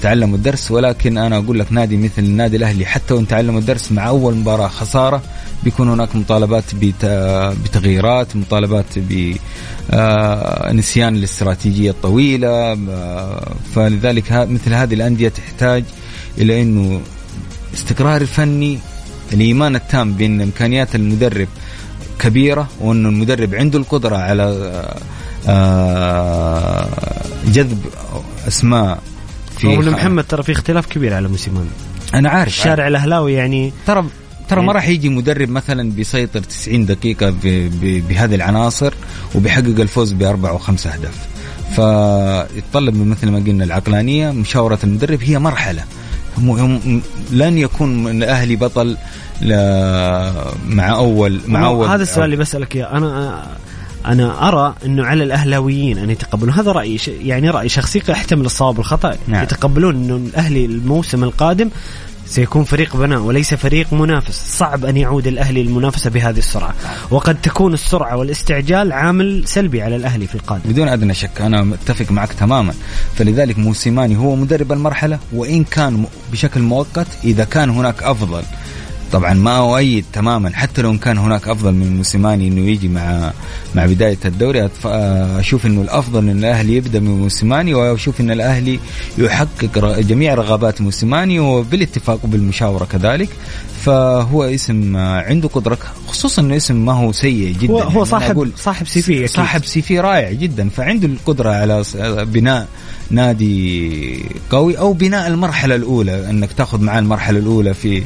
تعلموا الدرس ولكن أنا أقول لك نادي مثل النادي الأهلي. حتى وإن تعلموا الدرس مع أول مباراة خسارة بيكون هناك مطالبات بتغييرات مطالبات بنسيان آه، الاستراتيجية الطويلة آه، فلذلك مثل هذه الأندية تحتاج إلى إنه استقرار الفني الإيمان التام بأن إمكانيات المدرب كبيرة وانه المدرب عنده القدرة على آه، جذب أسماء في محمد ترى في اختلاف كبير على موسيماني أنا عارف الشارع. الأهلاوي يعني ترى ترى ما راح يجي مدرب مثلا بيسيطر 90 دقيقة بهذه العناصر وبيحقق الفوز بأربع أو خمس أهداف. فيتطلب من مثل ما قلنا العقلانية مشاورة المدرب هي مرحلة. لن يكون الاهلي بطل. مع اول مع اول هذا السؤال اللي بسألك إياه. أنا أنا أرى إنه على الأهلاويين أن يتقبلون. هذا رأيي يعني رأي شخصي يحتمل الصواب والخطأ. نعم. يتقبلون إنه الأهلي الموسم القادم سيكون فريق بناء وليس فريق منافس. صعب أن يعود الأهلي للمنافسة بهذه السرعة. وقد تكون السرعة والاستعجال عامل سلبي على الأهلي في القادم. بدون أدنى شك أنا متفق معك تماما. فلذلك موسيماني هو مدرب المرحلة وإن كان بشكل مؤقت إذا كان هناك أفضل طبعا ما أؤيد تماما. حتى لو كان هناك أفضل من موسيماني إنه يجي مع مع بداية الدوري أشوف إنه الأفضل إن الأهلي يبدأ من موسيماني وأشوف إن الأهلي يحقق جميع رغبات موسيماني وبالاتفاق وبالمشاورة كذلك. فهو اسم عنده قدرة خصوصا إنه اسم ما هو سيء جدا. هو, هو يعني صاحب صاحب CV صاحب CV رائع جدا. فعنده القدرة على بناء نادي قوي أو بناء المرحلة الأولى إنك تاخذ معاه المرحلة الأولى في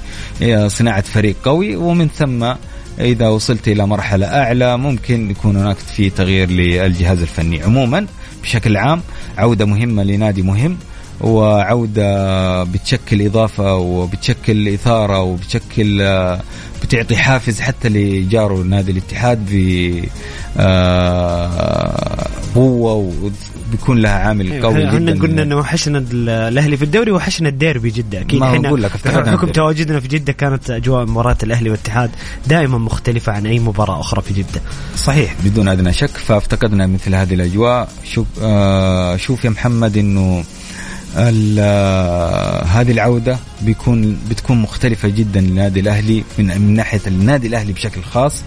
صناعة فريق قوي. ومن ثم إذا وصلت إلى مرحلة أعلى ممكن يكون هناك في تغيير للجهاز الفني. عموما بشكل عام عودة مهمة لنادي مهم. وعودة بتشكل إضافة وبتشكل إثارة وبتشكل بتعطي حافز حتى لجاره نادي الاتحاد بقوة بيكون لها عامل أيوة، قوي جدا. قلنا إنه وحشنا الأهلي في الدوري وحشنا الديربي جده أكيد ما أقول لك بحكم تواجدنا في جدة كانت أجواء مباراة الأهلي والاتحاد دائما مختلفة عن أي مباراة أخرى في جدة. صحيح بدون أدنى شك فافتقدنا مثل هذه الأجواء. شوف آه شوف يا محمد إنه هذه العودة بيكون بتكون مختلفة جدا للنادي الأهلي من من ناحية النادي الأهلي بشكل خاص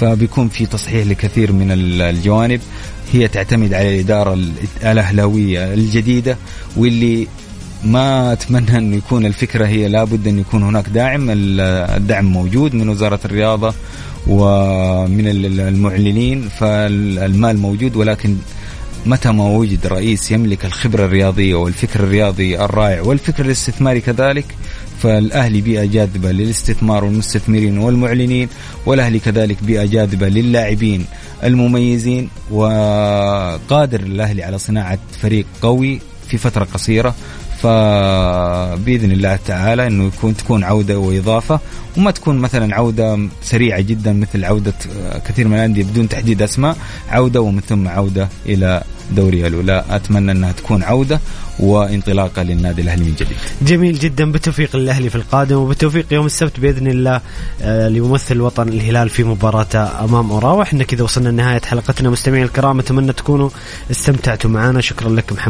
فبيكون في تصحيح لكثير من الجوانب. هي تعتمد على الإدارة الأهلاوية الجديدة واللي ما أتمنى انه يكون الفكرة هي لابد أن يكون هناك داعم. الدعم موجود من وزارة الرياضة ومن المعلنين فالمال موجود ولكن متى ما وجد رئيس يملك الخبرة الرياضية والفكر الرياضي الرائع والفكر الاستثماري كذلك فالأهلي بيئة جاذبة للاستثمار والمستثمرين والمعلنين والأهلي كذلك بيئة جاذبة للاعبين المميزين وقادر الأهلي على صناعة فريق قوي في فترة قصيرة. فبإذن الله تعالى إنه يكون تكون عودة وإضافة وما تكون مثلا عودة سريعة جدا مثل عودة كثير من الأندية بدون تحديد أسماء عودة ومن ثم عودة إلى دوري الأولى. أتمنى أنها تكون عودة وانطلاقة للنادي الأهلي من جديد. جميل جدا. بالتوفيق للأهلي في القادم وبالتوفيق يوم السبت بإذن الله آه، لممثل الوطن الهلال في مباراته أمام أوراوا. إحنا كذا وصلنا لنهاية حلقتنا. مستمعين الكرام أتمنى تكونوا استمتعتوا معنا. شكرا لكم محمد.